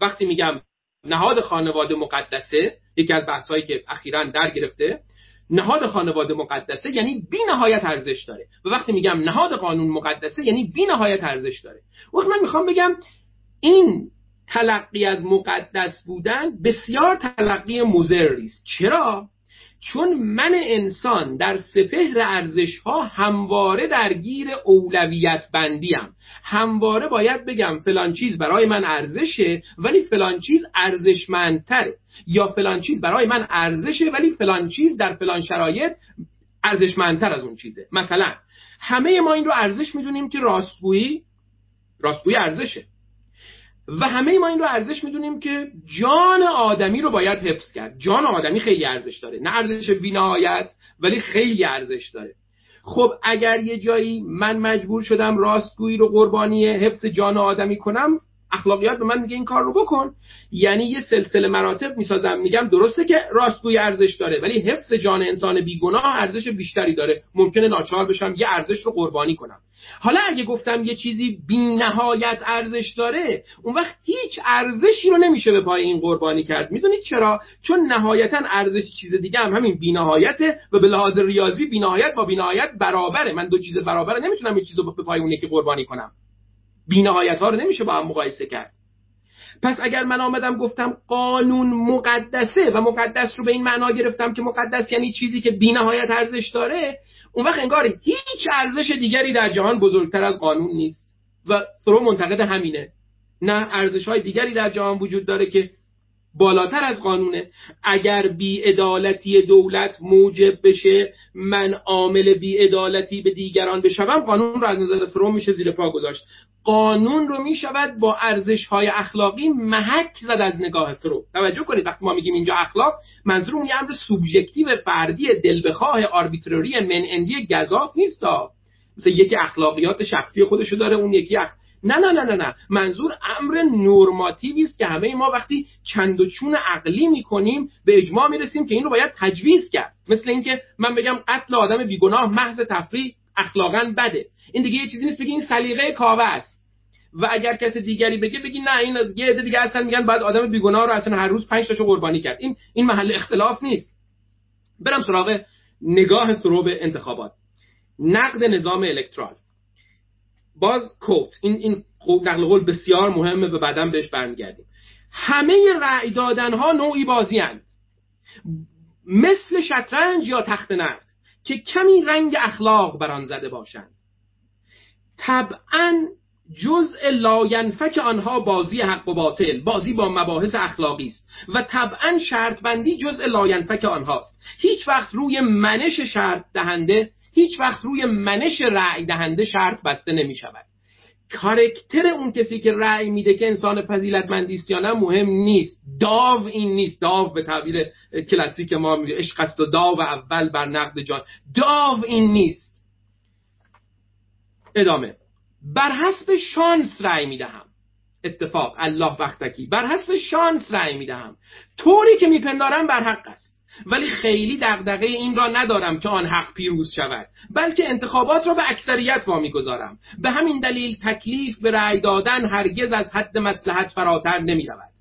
وقتی میگم نهاد خانواده مقدسه یکی از بحثایی که اخیرا در گرفته نهاد خانواده مقدسه یعنی بی نهایت ارزش داره. و وقتی میگم نهاد قانون مقدسه یعنی بی نهایت ارزش داره. وقت من می‌خوام بگم این تلقی از مقدس بودن بسیار تلقی مزری است چرا؟ چون من انسان در سپهر ارزش ها همواره درگیر اولویت بندیم. همواره باید بگم فلان چیز برای من ارزشه ولی فلان چیز ارزشمندتره یا فلان چیز برای من ارزشه ولی فلان چیز در فلان شرایط ارزشمندتر از اون چیزه. مثلا همه ما این رو ارزش می‌دونیم که راستگویی راستگویی ارزشه. و همه ما این رو ارزش می‌دونیم که جان آدمی رو باید حفظ کرد. جان آدمی خیلی ارزش داره. نه ارزش بینهایت ولی خیلی ارزش داره. خب اگر یه جایی من مجبور شدم راستگویی رو قربانی حفظ جان آدمی کنم اخلاقیات به من میگه این کار رو بکن. یعنی یه سلسله مراتب می‌سازم. میگم درسته که راستگویی ارزش داره ولی حفظ جان انسان بیگناه ارزش بیشتری داره. ممکنه ناچار بشم یه ارزش رو قربانی کنم. حالا اگه گفتم یه چیزی بی نهایت ارزش داره اون وقت هیچ ارزشی رو نمیشه به پای این قربانی کرد. می‌دونید چرا؟ چون نهایتا ارزش چیز دیگه هم همین بی نهایته و به لحاظ ریاضی بی نهایت با بی نهایت برابره. من دو چیز برابره. نمی‌تونم یه چیز رو به پای اون یکی قربانی کنم. بی نهایت ها رو نمیشه با هم مقایسه کرد. پس اگر من آمدم گفتم قانون مقدسه و مقدس رو به این معنا گرفتم که مقدس یعنی چیزی که بی نهایت ارزش داره اون وقت انگار هیچ ارزش دیگری در جهان بزرگتر از قانون نیست. و ثرو منتقد همینه. نه ارزش های دیگری در جهان وجود داره که بالاتر از قانونه. اگر بیعدالتی دولت موجب بشه من عامل بیعدالتی به دیگران بشوم قانون رو از نظر فروم میشه زیر پا گذاشت. قانون رو می‌شود با ارزش های اخلاقی محک زد از نگاه فرو توجه کنید وقتی ما میگیم اینجا اخلاق منظورمون یه امر سوبژکتیو فردی دل بخواه آربیترری من اندی گذاف نیست مثل یکی اخلاقیات شخصی خودشو داره اون یکی اخ... نه نه نه نه نه. منظور امر نورماتیوی است که همه ما وقتی چند و چون عقلی می‌کنیم به اجماع می‌رسیم که این رو باید تجویز کرد. مثل اینکه من بگم قتل آدم بیگناه محض تفریح اخلاقا بده. این دیگه یه چیزی نیست بگی این سلیقه کاوه است. و اگر کسی دیگری بگه بگی نه این از یه عده دیگه اصلا میگن بعد آدم بیگناه رو اصلا هر روز 5 تاشو قربانی کرد. این این محل اختلاف نیست. برم سراغ نگاه سروب انتخابات. نقد نظام الکترال. باز کوت این این نقل قول بسیار مهمه و بعدا بهش برمیگردیم. همه رأی دادن ها نوعی بازی هند. مثل شطرنج یا تخت نقد که کمی رنگ اخلاق بر آن زده باشند. طبعا جزء لاینفک آنها بازی حق و باطل بازی با مباحث اخلاقی است و طبعا شرط بندی جزء لاینفک آنهاست. هیچ وقت روی منش شرط دهنده هیچ وقت روی منش رأی دهنده شرط بسته نمی شود. character اون کسی که رأی میده که انسان فضیلتمندی است یا نه مهم نیست. داو این نیست. داو به تعبیر کلاسیک ما میگه. عشق است و داو اول بر نقد جان. داو این نیست. ادامه. بر حسب شانس رأی می‌دهم. اتفاق. الله وقتکی بر حسب شانس رأی می‌دهم. طوری که میپندارم بر حق است. ولی خیلی دغدغه این را ندارم که آن حق پیروز شود بلکه انتخابات را به اکثریت وامی گذارم به همین دلیل تکلیف به رأی دادن هرگز از حد مسلحت فراتر نمی رود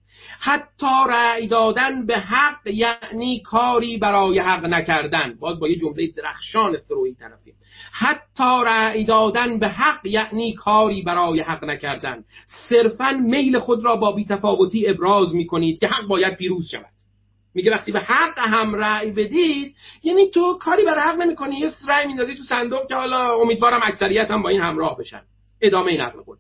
حتی رأی دادن به حق یعنی کاری برای حق نکردن. باز با یه جمله درخشان فروی طرفیم. حتی رأی دادن به حق یعنی کاری برای حق نکردن. صرفا میل خود را با بیتفاوتی ابراز می کنید که حق باید پیروز شود. میگه وقتی به حق هم رأی بدید یعنی تو کاری برای حق نمی‌کنی یه رأی میندازی تو صندوق که حالا امیدوارم اکثریت هم با این همراه بشن. ادامه این نقل بود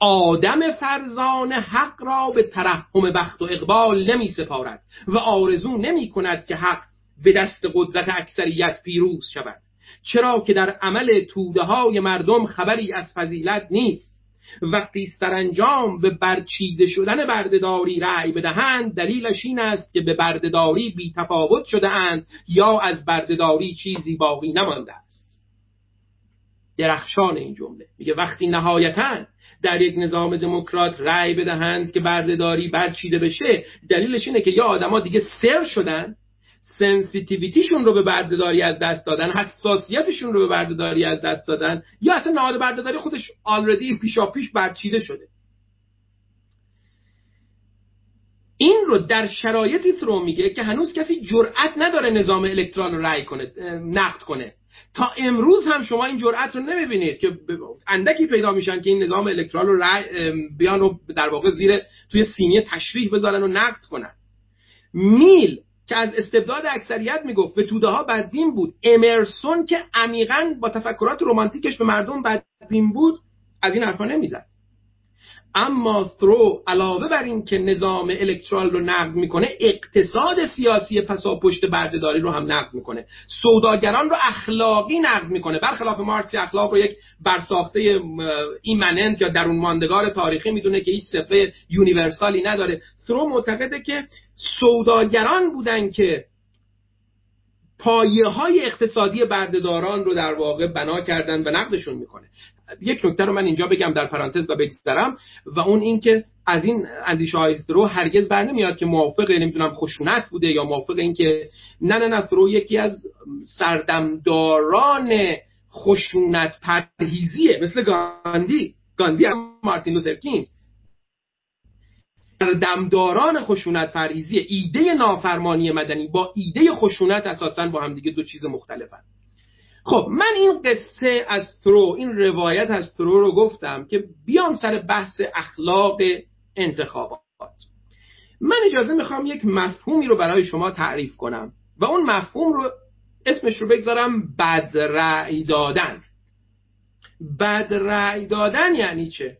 آدم فرزان حق را به ترحم بخت و اقبال نمی سپارد و آرزو نمی کند که حق به دست قدرت اکثریت پیروز شود. چرا که در عمل توده های مردم خبری از فضیلت نیست. وقتی سرانجام به برچیده شدن بردهداری رأی بدهند دلیلش این است که به بردهداری بی تفاوت شده اند یا از بردهداری چیزی باقی نمانده است. درخشان این جمله. میگه وقتی نهایتا در یک نظام دموکرات رأی بدهند که بردهداری برچیده بشه دلیلش اینه که یا آدما دیگه سر شدن sensitivity شون رو به بردهداری از دست دادن حساسیتشون رو به بردهداری از دست دادن یا اصلا نهاد بردهداری خودش already پیشا پیش برچیده شده. این رو در شرایطی رو میگه که هنوز کسی جرأت نداره نظام electoral رو رأی کنه نقد کنه. تا امروز هم شما این جرأت رو نمی‌بینید که اندکی پیدا میشن که این نظام الکترال رو بیان رو در واقع زیر توی سینی تشریح بذارن و نقد کنن. میل که از استبداد اکثریت می‌گفت به توده ها بدبین بود. امرسون که عمیقا با تفکرات رومانتیکش به مردم بدبین بود از این حرفا نمی‌زد. اما ثرو علاوه بر این که نظام الکترال رو نقد می‌کنه اقتصاد سیاسی پسا پشت بردهداری رو هم نقد می‌کنه. سوداگران رو اخلاقی نقد می‌کنه. برخلاف مارکس اخلاق رو یک برساخته ایمننت یا درون ماندگار تاریخی می‌دونه که هیچ صفه یونیورسالی نداره. ثرو معتقده که سوداگران بودن که پایه های اقتصادی بردهداران رو در واقع بنا کردن و نقدشون می‌کنه. یک نکته رو من اینجا بگم در پرانتز و بگذرم و اون اینکه از این اندیشه های رو هرگز بر نمیاد که موافق نمی‌دونم خشونت بوده یا موافق اینکه نه نه نه فرو یکی از سردمداران خشونت پرهیزیه مثل گاندی. گاندی هم مارتین لوتر کینگ. دمداران خشونت پرهیزی ایده نافرمانی مدنی با ایده خشونت اساسا با هم دیگه دو چیز مختلفن. خب من این قصه از ترو این روایت از ترو رو گفتم که بیام سر بحث اخلاق انتخابات. من اجازه می‌خوام یک مفهومی رو برای شما تعریف کنم و اون مفهوم رو اسمش رو بگذارم بدرعی دادن. بدرعی دادن یعنی چه؟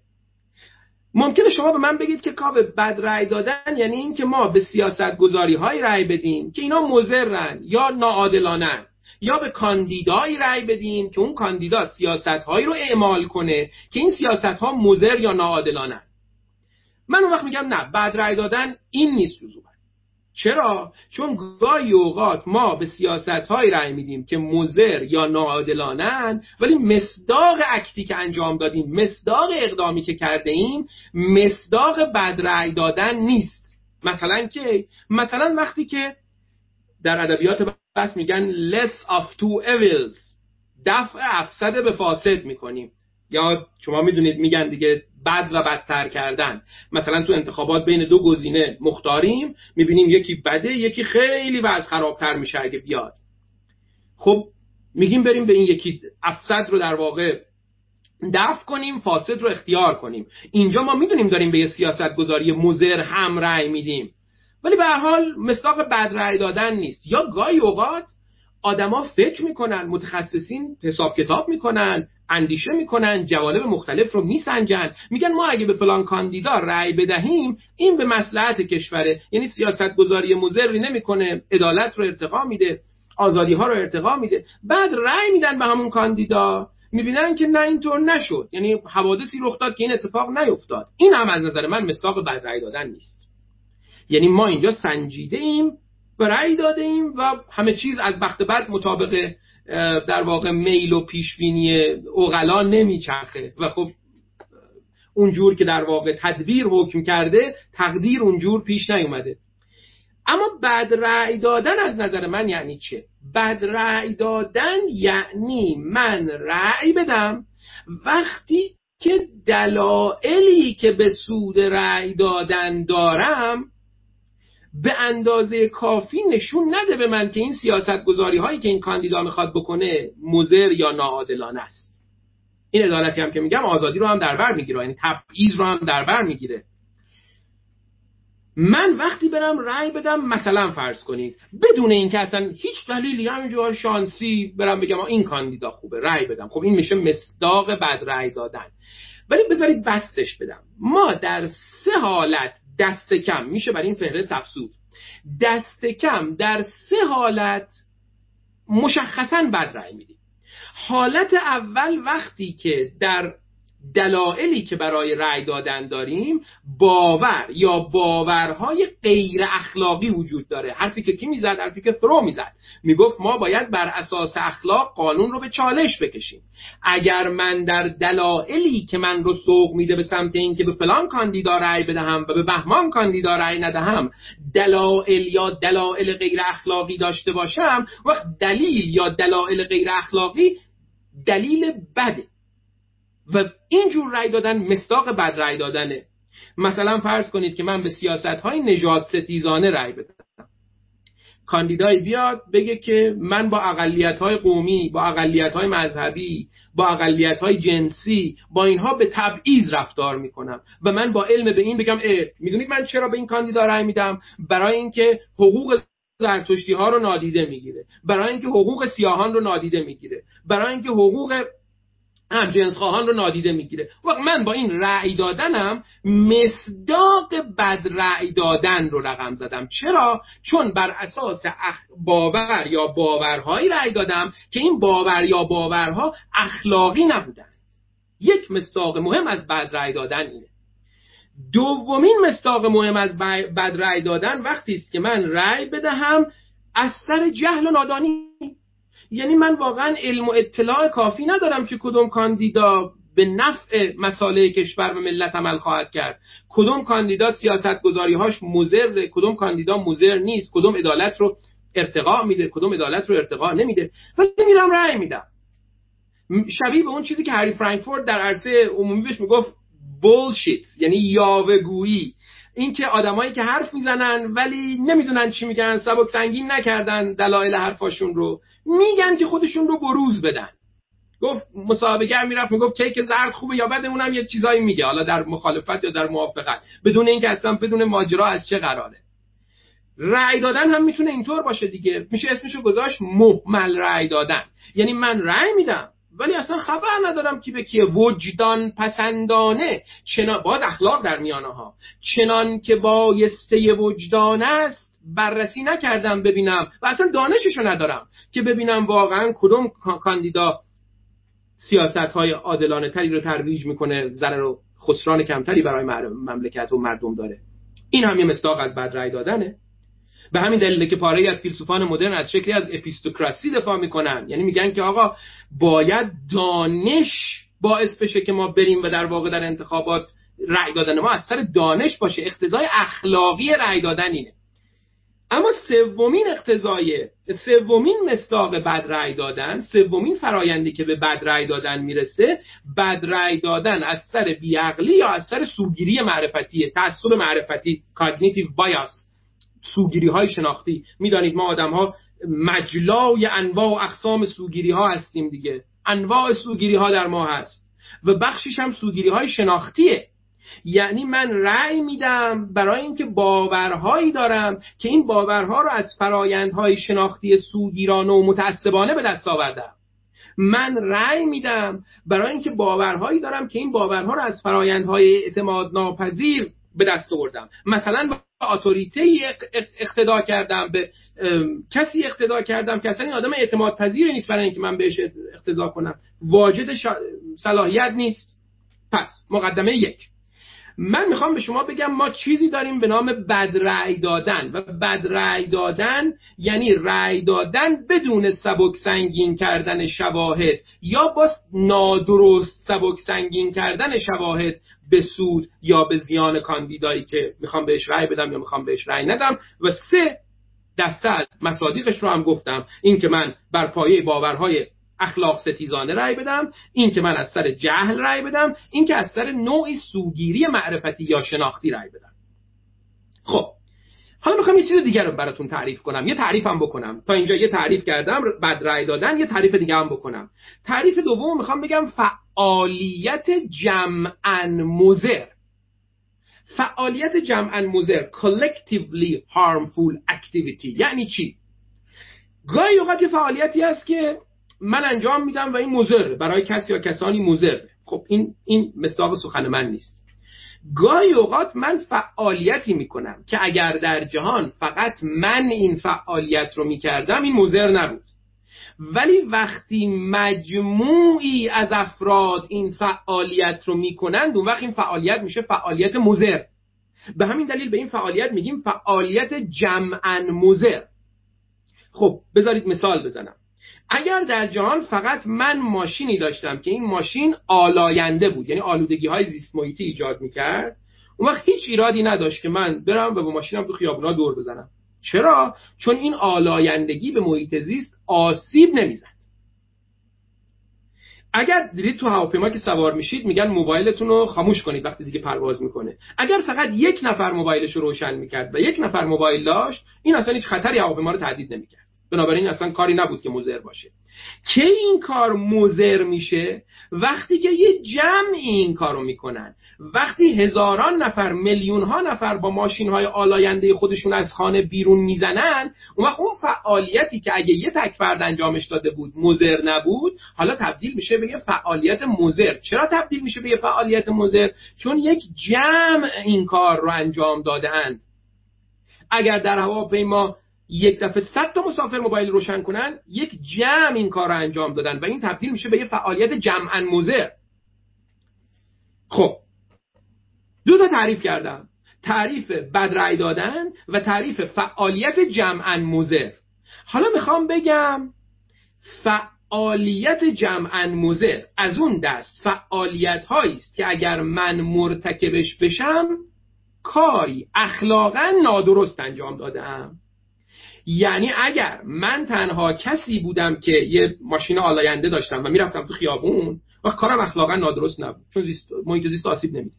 ممکنه شما به من بگید که کاوه بد رأی دادن یعنی اینکه ما به سیاست گذاری های رأی بدیم که اینا مزرن یا ناعادلانن یا به کاندیدایی رأی بدیم که اون کاندیدا سیاست هایی رو اعمال کنه که این سیاست ها مزر یا ناعادلانن من اون وقت میگم نه بد رأی دادن این نیست لزوما. چرا؟ چون گاهی اوقات ما به سیاست های رأی میدیم که مزر یا ناعادلانن ولی مصداق اکتی که انجام دادیم مصداق اقدامی که کرده ایم مصداق بد رأی دادن نیست. مثلا که مثلا وقتی که در ادبیات بس میگن less of two evils. دفع افسد به فاسد می‌کنیم. یا شما می‌دونید میگن دیگه بد و بدتر کردن. مثلا تو انتخابات بین دو گزینه مختاریم می‌بینیم یکی بده یکی خیلی وضع خرابتر میشه اگه بیاد. خب میگیم بریم به این یکی افسد رو در واقع دفع کنیم فاسد رو اختیار کنیم. اینجا ما می‌دونیم داریم به یه سیاست گذاری مزر هم رأی میدیم. ولی به حال مصداق بد رأی دادن نیست. یا گاهی اوقات آدما فکر می‌کنن متخصصین حساب کتاب می‌کنن اندیشه می‌کنن جوانب مختلف رو میسنجن. میگن ما اگه به فلان کاندیدا رأی بدهیم این به مسلحت کشوره. یعنی سیاست گذاری مزری نمی‌کنه عدالت رو ارتقا میده آزادی ها رو ارتقا میده. بعد رأی میدن به همون کاندیدا. می‌بینن که نه اینطور نشد. یعنی حوادثی رخ داد که این اتفاق نیفتاد. این هم از نظر من مصداق بد رأی دادن نیست. یعنی ما اینجا سنجیده ایم و رأی داده ایم و همه چیز از بخت بعد مطابق در واقع میل و پیشبینی اوغلا نمیچرخه. و خب اونجور که در واقع تدبیر حکم کرده تقدیر اونجور پیش نیومده. اما بد رأی دادن از نظر من یعنی چه؟ بد رأی دادن یعنی من رأی بدم وقتی که دلایلی که به سود رأی دادن دارم به اندازه کافی نشون نده به من که این سیاست گذاری هایی که این کاندیدا می‌خواد بکنه مزر یا ناعادلانه است. این عدالتی هم که میگم آزادی رو هم در بر می‌گیره یعنی تبعیض رو هم در بر می‌گیره. من وقتی برم رأی بدم مثلا فرض کنید بدون اینکه اصلا هیچ دلیلی همینجور شانسی برم بگم این کاندیدا خوبه رأی بدم. خب این میشه مصداق بد رأی دادن. ولی بذارید بستش بدم. ما در سه حالت دست کم. میشه برای این فهرست افسود دست کم در سه حالت مشخصا بد رأی میدیم. حالت اول وقتی که در دلایلی که برای رأی دادن داریم باور یا باورهای غیر اخلاقی وجود داره. حرفی که کی می‌زد؟ حرفی که فرو می‌زد. می‌گفت ما باید بر اساس اخلاق قانون رو به چالش بکشیم. اگر من در دلایلی که من رو سوق میده به سمت اینکه به فلان کاندیدا رأی بدهم و به بهمان کاندیدا رأی ندهم دلایل یا دلایل غیر اخلاقی داشته باشم وقت دلیل یا دلایل غیر اخلاقی دلیل بده. و اینجور رأی دادن مستاق بد رأی دادنه. مثلا فرض کنید که من به سیاست های نجات ستیزانه رأی بدم. کاندیدایی بیاد بگه که من با اقلیت های قومی با اقلیت های مذهبی با اقلیت های جنسی با اینها به تبعیض رفتار می‌کنم و من با علم به این بگم می‌دونید من چرا به این کاندیدا رأی میدم؟ برای اینکه حقوق زرتشتی ها رو نادیده می‌گیره. برای اینکه حقوق سیاهان رو نادیده می‌گیره. برای اینکه حقوق هم جنس خواهان رو نادیده می‌گیره. وقت من با این رأی دادنم مصداق بد رأی دادن رو رقم زدم. چرا؟ چون بر اساس باور یا باورهایی رأی دادم که این باور یا باورها اخلاقی نبودند. یک مصداق مهم از بد رأی دادن اینه. دومین مصداق مهم از بد رأی دادن وقتی است که من رأی بدهم از سر جهل و نادانی. یعنی من واقعا علم و اطلاع کافی ندارم که کدوم کاندیدا به نفع مساله کشور و ملت عمل خواهد کرد. کدوم کاندیدا سیاست گذاری هاش کدوم کاندیدا مزر نیست کدوم عدالت رو ارتقا میده کدوم عدالت رو ارتقا نمیده. ولی میرم رأی میدم. شبیه به اون چیزی که هری فرانکفورت در عرصه عمومی بهش می‌گفت بولشیت یعنی یاوهگویی. اینکه آدمایی که حرف می‌زنن ولی نمی‌دونن چی میگن سبک سنگین نکردن دلایل حرفاشون رو میگن که خودشون رو بروز بدن. گفت مصاحبهگر می‌رفت می‌گفت کیک زرد خوبه یا بده اونم یه چیزایی میگه حالا در مخالفت یا در موافقت. بدون اینکه اصلا بدون ماجرا از چه قراره. رأی دادن هم می‌تونه اینطور باشه دیگه. میشه اسمشو گذاشت محمل رأی دادن. یعنی من رأی میدم. ولی اصلا خبر ندارم کی به کیه وجدان پسندانه. چنان باز اخلاق در میانه ها چنان که بایسته وجدان است بررسی نکردم ببینم. و اصلا دانششو ندارم که ببینم واقعا کدوم کاندیدا سیاست های عادلانه تری رو ترویج می‌کنه ضرر و خسران کمتری برای مملکت و مردم داره. این هم یه مصداق از بد رأی دادنه. به همین دلیل که پاره از فیلسوفان مدرن از شکلی از اپیستوکراسی دفاع می‌کنن. یعنی میگن که آقا باید دانش باعث بشه که ما بریم و در واقع در انتخابات رأی دادن ما از سر دانش باشه. اقتضای اخلاقی رأی دادن اینه اما سومین اقتضای سومین مصداق بد رأی دادن سومین فرایندی که به بد رأی دادن می‌رسه بد رأی دادن از سر بیعقلی یا از سر سوگیری معرفتی تعصب معرفتی cognitive bias سوگیری های شناختی. می‌دانید ما آدم ها مجلای انواع و اقسام سوگیری ها هستیم دیگه. انواع سوگیری ها در ما هست و بخشش هم سوگیری های شناختیه. یعنی من رأی میدم برای اینکه باورهایی دارم که این باورها رو از فرایندهای شناختی سوگیرانه و متعصبانه به دست آوردم. من رأی میدم برای اینکه باورهایی دارم که این باورها رو از فرایندهای اعتماد ناپذیر به دست آوردم. مثلا به اتوریته اقتدا کردم به کسی اقتدا کردم که اصلا این آدم اعتماد پذیر نیست برای اینکه من بهش اقتضا کنم. واجد صلاحیت نیست. پس مقدمه یک. من می‌خوام به شما بگم ما چیزی داریم به نام بد رأی دادن و بد رأی دادن یعنی رأی دادن بدون سبک سنگین کردن شواهد یا با نادرست سبک سنگین کردن شواهد به سود یا به زیان کاندیدایی که می‌خوام بهش رأی بدم یا می‌خوام بهش رأی ندم. و سه دسته از مصادیقش رو هم گفتم. این که من بر پایه باورهای اخلاق ستیزانه رأی بدم این که من از سر جهل رأی بدم این که از سر نوعی سوگیری معرفتی یا شناختی رأی بدم. خب حالا می‌خوام یه چیز دیگر رو براتون تعریف کنم. یه تعریفم بکنم. تا اینجا یه تعریف کردم بد رأی دادن یه تعریف دیگه هم بکنم. تعریف دوم می‌خوام بگم فعالیت جمعا مزر فعالیت جمعا مزر collectively harmful activity. یعنی چی؟ گاهی اوقات یه فعالیتی هست که من انجام میدم و این مضر برای کسی یا کسانی مضر. خب این این مصداق سخن من نیست. گاهی اوقات من فعالیتی می‌کنم که اگر در جهان فقط من این فعالیت رو می‌کردم این مضر نبود. ولی وقتی مجموعی از افراد این فعالیت رو می‌کنند اون وقت این فعالیت میشه فعالیت مضر. به همین دلیل به این فعالیت میگیم فعالیت جمعا مضر. خب بذارید مثال بزنم. اگر در جهان فقط من ماشینی داشتم که این ماشین آلاینده بود یعنی آلودگی های زیست محیطی ایجاد می‌کرد اون وقت هیچ ایرادی نداشت که من برم و با ماشینم تو خیابونا دور بزنم. چرا؟ چون این آلایندگی به محیط زیست آسیب نمی‌زد. اگر دیدید تو هواپیما که سوار میشید میگن موبایلتون رو خاموش کنید وقتی دیگه پرواز می‌کنه. اگر فقط یک نفر موبایلش رو روشن می‌کرد و یک نفر موبایل داشت این اصلا هیچ خطری هواپیما رو تهدید نمی‌کرد. بنابراین اصلا کاری نبود که مضر باشه. کی این کار مضر میشه؟ وقتی که یه جمع این کارو می‌کنن. وقتی هزاران نفر میلیون ها نفر با ماشین های آلاینده خودشون از خانه بیرون می‌زنن اون وقت اون فعالیتی که اگه یه تک فرد انجامش داده بود مزر نبود حالا تبدیل میشه به یه فعالیت مزر چرا تبدیل میشه به یه فعالیت مزر چون یک جمع این کار رو انجام داده اند اگر در هواپیما یک دفعه صد تا مسافر موبایل روشن کنن یک جمع این کار رو انجام دادن و این تبدیل میشه به یه فعالیت جمعا مضر خب. دو تا تعریف کردم. تعریف بد دادن و تعریف فعالیت جمعا مضر حالا می‌خوام بگم فعالیت جمعا مزر از اون دست فعالیت هایی است که اگر من مرتکبش بشم کاری اخلاقا نادرست انجام دادم یعنی اگر من تنها کسی بودم که یه ماشین آلاینده داشتم و می‌رفتم تو خیابون و کارم اخلاقا نادرست نبود چون زیست محیط زیست آسیب نمید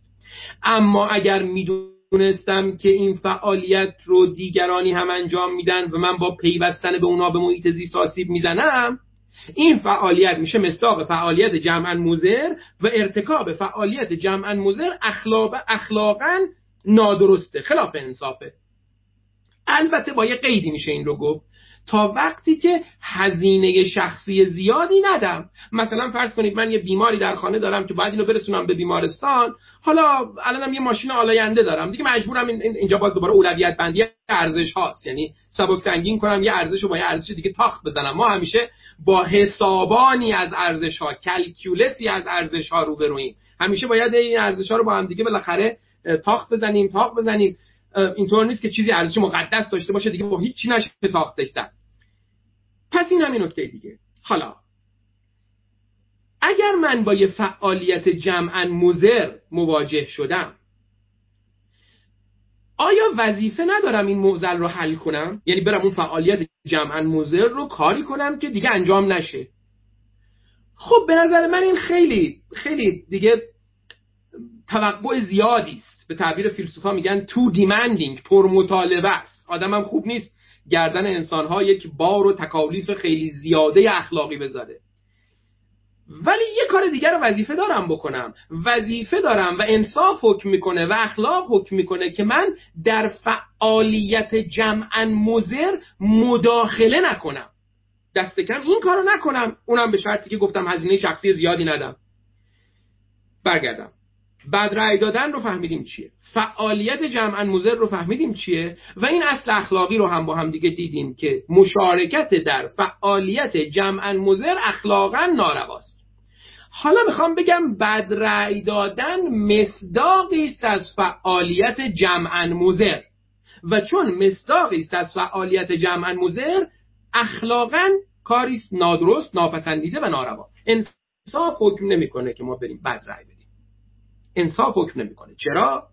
اما اگر می‌دونستم که این فعالیت رو دیگرانی هم انجام میدن و من با پیوستن به اونا به محیط زیست آسیب می‌زنم این فعالیت میشه مستاق فعالیت جمعا مزر و ارتکاب فعالیت جمعا مزر اخلاق اخلاقا نادرسته خلاف انصافه. البته با یه قیدی میشه این رو گفت. تا وقتی که هزینه شخصی زیادی ندم. مثلا فرض کنید من یه بیماری در خانه دارم که باید اینو برسونم به بیمارستان. حالا الانم یه ماشین آلاینده دارم. دیگه مجبورم اینجا باز دوباره اولویت بندی ارزش هاست. یعنی سبک سنگین کنم یه ارزش رو با یه ارزش دیگه تاخت بزنم. ما همیشه با حسابانی از ارزش ها کلکیولسی از ارزش ها روبرویم. همیشه باید این ارزش ها رو با هم دیگه بالاخره تاخت بزنیم تاخت بزنیم. اینطور نیست که چیزی ارزش مقدس داشته باشه دیگه با هیچی نشه تاختش زد. پس این همین نکته دیگه. حالا اگر من با یه فعالیت جمعا مزر مواجه شدم آیا وظیفه ندارم این موزل رو حل کنم؟ یعنی برم اون فعالیت جمعا مزر رو کاری کنم که دیگه انجام نشه. خب به نظر من این خیلی خیلی دیگه توقع زیادی است. به تعبیر فیلسوفا میگن تو دیمندینگ پر مطالبه است. آدمم خوب نیست گردن انسانها یک بار و تکالیف خیلی زیاده اخلاقی بذاره. ولی یه کار دیگر رو وظیفه دارم بکنم. وظیفه دارم و انصاف حکم می‌کنه و اخلاق حکم می‌کنه که من در فعالیت جمعا مزر مداخله نکنم. دست کم این کارو نکنم. اونم به شرطی که گفتم هزینه شخصی زیادی ندم. برگردم. بعد رأی دادن رو فهمیدیم چیه. فعالیت جمعا مزر رو فهمیدیم چیه و این اصل اخلاقی رو هم با هم دیگه دیدیم که مشارکت در فعالیت جمعا مزر اخلاقا نارواست. حالا می‌خوام بگم بد رأی دادن مصداقی است از فعالیت جمعا مزر و چون مصداقی است از فعالیت جمعا مزر اخلاقا کاری نادرست ناپسندیده و ناروا. انصاف حکم نمی‌کنه که ما بریم بد رأی انصاف حکم نمی‌کنه. چرا؟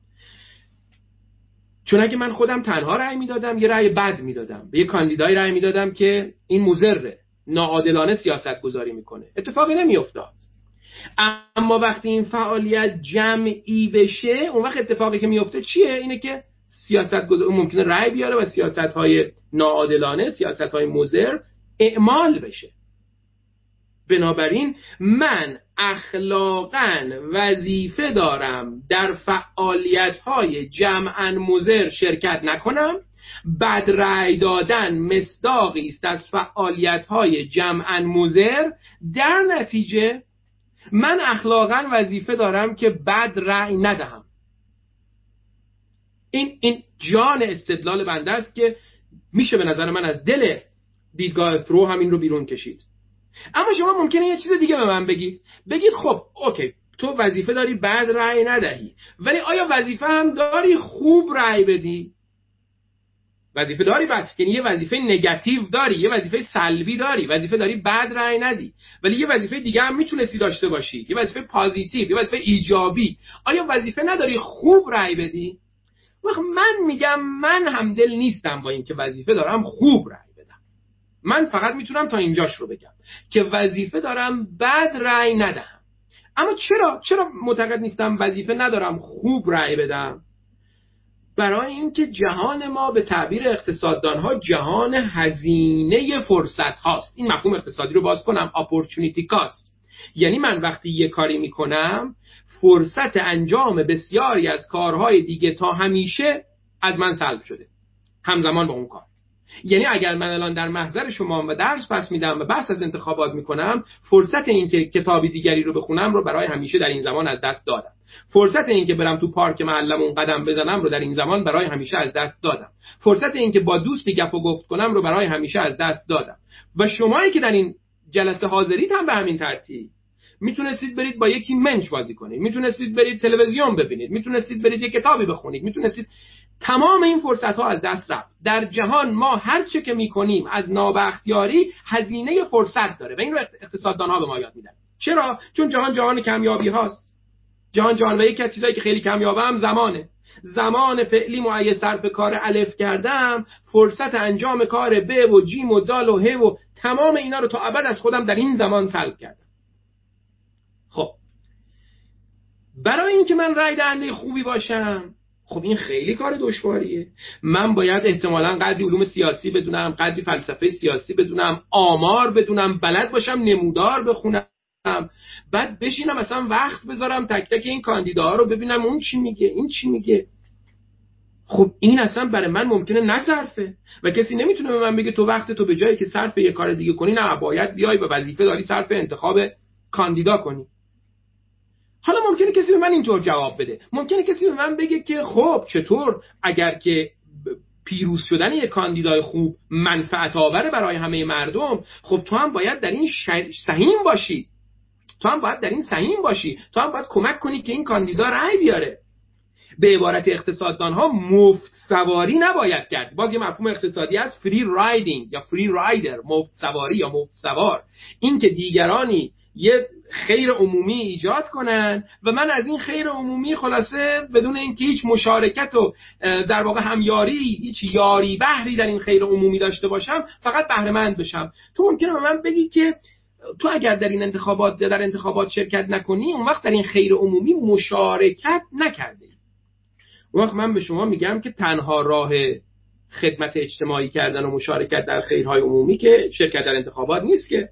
چون اگه من خودم تنها رأی می‌دادم یه رأی بد می‌دادم. به یه کاندیدای رأی می‌دادم که این مزره ناعادلانه سیاست گذاری می‌کنه. اتفاقی نمیافتاد. اما وقتی این فعالیت جمعی بشه اون وقت اتفاقی که میفته چیه؟ اینه که سیاست گذار ممکنه رأی بیاره و سیاست های ناعادلانه سیاست های مزر اعمال بشه. بنابراین من اخلاقا وظیفه دارم در فعالیت های جمعا مزر شرکت نکنم. بد رأی دادن مصداقی است از فعالیت های جمعا مزر در نتیجه من اخلاقا وظیفه دارم که بد رأی ندهم. این این جان استدلال بنده است که میشه به نظر من از دل دیدگاه فرو همین رو بیرون کشید. اما شما ممکنه یه چیز دیگه به من بگید. بگید خب اوکی تو وظیفه داری بد رأی ندهی. ولی آیا وظیفه هم داری خوب رأی بدی؟ وظیفه داری بعد یعنی یه وظیفه نگاتیو داری یه وظیفه سلبی داری وظیفه داری بد رأی ندی. ولی یه وظیفه دیگه هم می‌تونستی داشته باشی. یه وظیفه پازیتیو یه وظیفه ایجابی. آیا وظیفه نداری خوب رأی بدی؟ وقت من میگم من هم دل نیستم با اینکه وظیفه دارم خوب رأی. من فقط می‌تونم تا اینجاش رو بگم که وظیفه دارم بد رأی ندهم. اما چرا چرا معتقد نیستم وظیفه ندارم خوب رأی بدم؟ برای اینکه جهان ما به تعبیر اقتصاددان ها جهان هزینه فرصت هاست. این مفهوم اقتصادی رو باز کنم اپورتونیتی کاست یعنی من وقتی یه کاری می‌کنم فرصت انجام بسیاری از کارهای دیگه تا همیشه از من سلب شده. همزمان با اون کار. یعنی اگر من الان در محضر شما و درس پس میدم و بحث از انتخابات می‌کنم فرصت اینکه کتابی دیگری رو بخونم رو برای همیشه در این زمان از دست دادم. فرصت اینکه برم تو پارک معلمون قدم بزنم رو در این زمان برای همیشه از دست دادم. فرصت اینکه با دوستی گپ و گفت کنم رو برای همیشه از دست دادم. و شمایی که در این جلسه حاضرید هم به همین ترتیب. می‌تونستید برید با یکی منچ بازی کنید. می‌تونستید برید تلویزیون ببینید. می‌تونستید برید یه کتابی بخونید. می‌تونستید تمام این فرصت ها از دست رفت. در جهان ما هر چه که می‌کنیم از نابختیاری هزینه فرصت داره و این رو اقتصاددان ها به ما یاد میدن. چرا؟ چون جهان جهان کمیابی هاست. جهان جهان و یکی از چیزایی که خیلی کمیابه هم زمانه. زمان فعلی معی صرف کار الف کردم فرصت انجام کار ب و جیم و دال و ه و تمام اینا رو تا ابد از خودم در این زمان سلب کردم. خب. برای اینکه من رای دهنده خوبی باشم خب این خیلی کار دشواریه. من باید احتمالا قدری علوم سیاسی بدونم قدری فلسفه سیاسی بدونم آمار بدونم بلد باشم نمودار بخونم بعد بشینم مثلا وقت بذارم تک تک این کاندیداها رو ببینم اون چی میگه این چی میگه. خب این اصلا برای من ممکنه نصرفه و کسی نمی‌تونه به من بگه تو وقت تو به جایی که صرف یه کار دیگه کنی نه باید بیای به وظیفه داری صرف انتخاب کاندیدا کنی. حالا ممکنه کسی به من اینطور جواب بده. ممکنه کسی به من بگه که خب چطور؟ اگر که پیروز شدن یک کاندیدای خوب منفعت آوره برای همه مردم خب تو هم باید در این سهیم باشی. تو هم باید در این سهیم باشی. تو هم باید کمک کنی که این کاندیدا رأی بیاره. به عبارت اقتصاددان ها مفت سواری نباید کرد. باز یه مفهوم اقتصادی است فری رایدینگ یا فری رایدر مفت سواری یا مفت سوار. این که دیگرانی یه خیر عمومی ایجاد کنن و من از این خیر عمومی خلاصه بدون اینکه هیچ مشارکت و در واقع همیاری هیچ یاری بهری در این خیر عمومی داشته باشم فقط بهره بشم. تو ممکنه به من بگی که تو اگر در این انتخابات در انتخابات شرکت نکنی اون وقت در این خیر عمومی مشارکت نکردی. اون وقت من به شما میگم که تنها راه خدمت اجتماعی کردن و مشارکت در خیرهای عمومی که شرکت در انتخابات نیست که.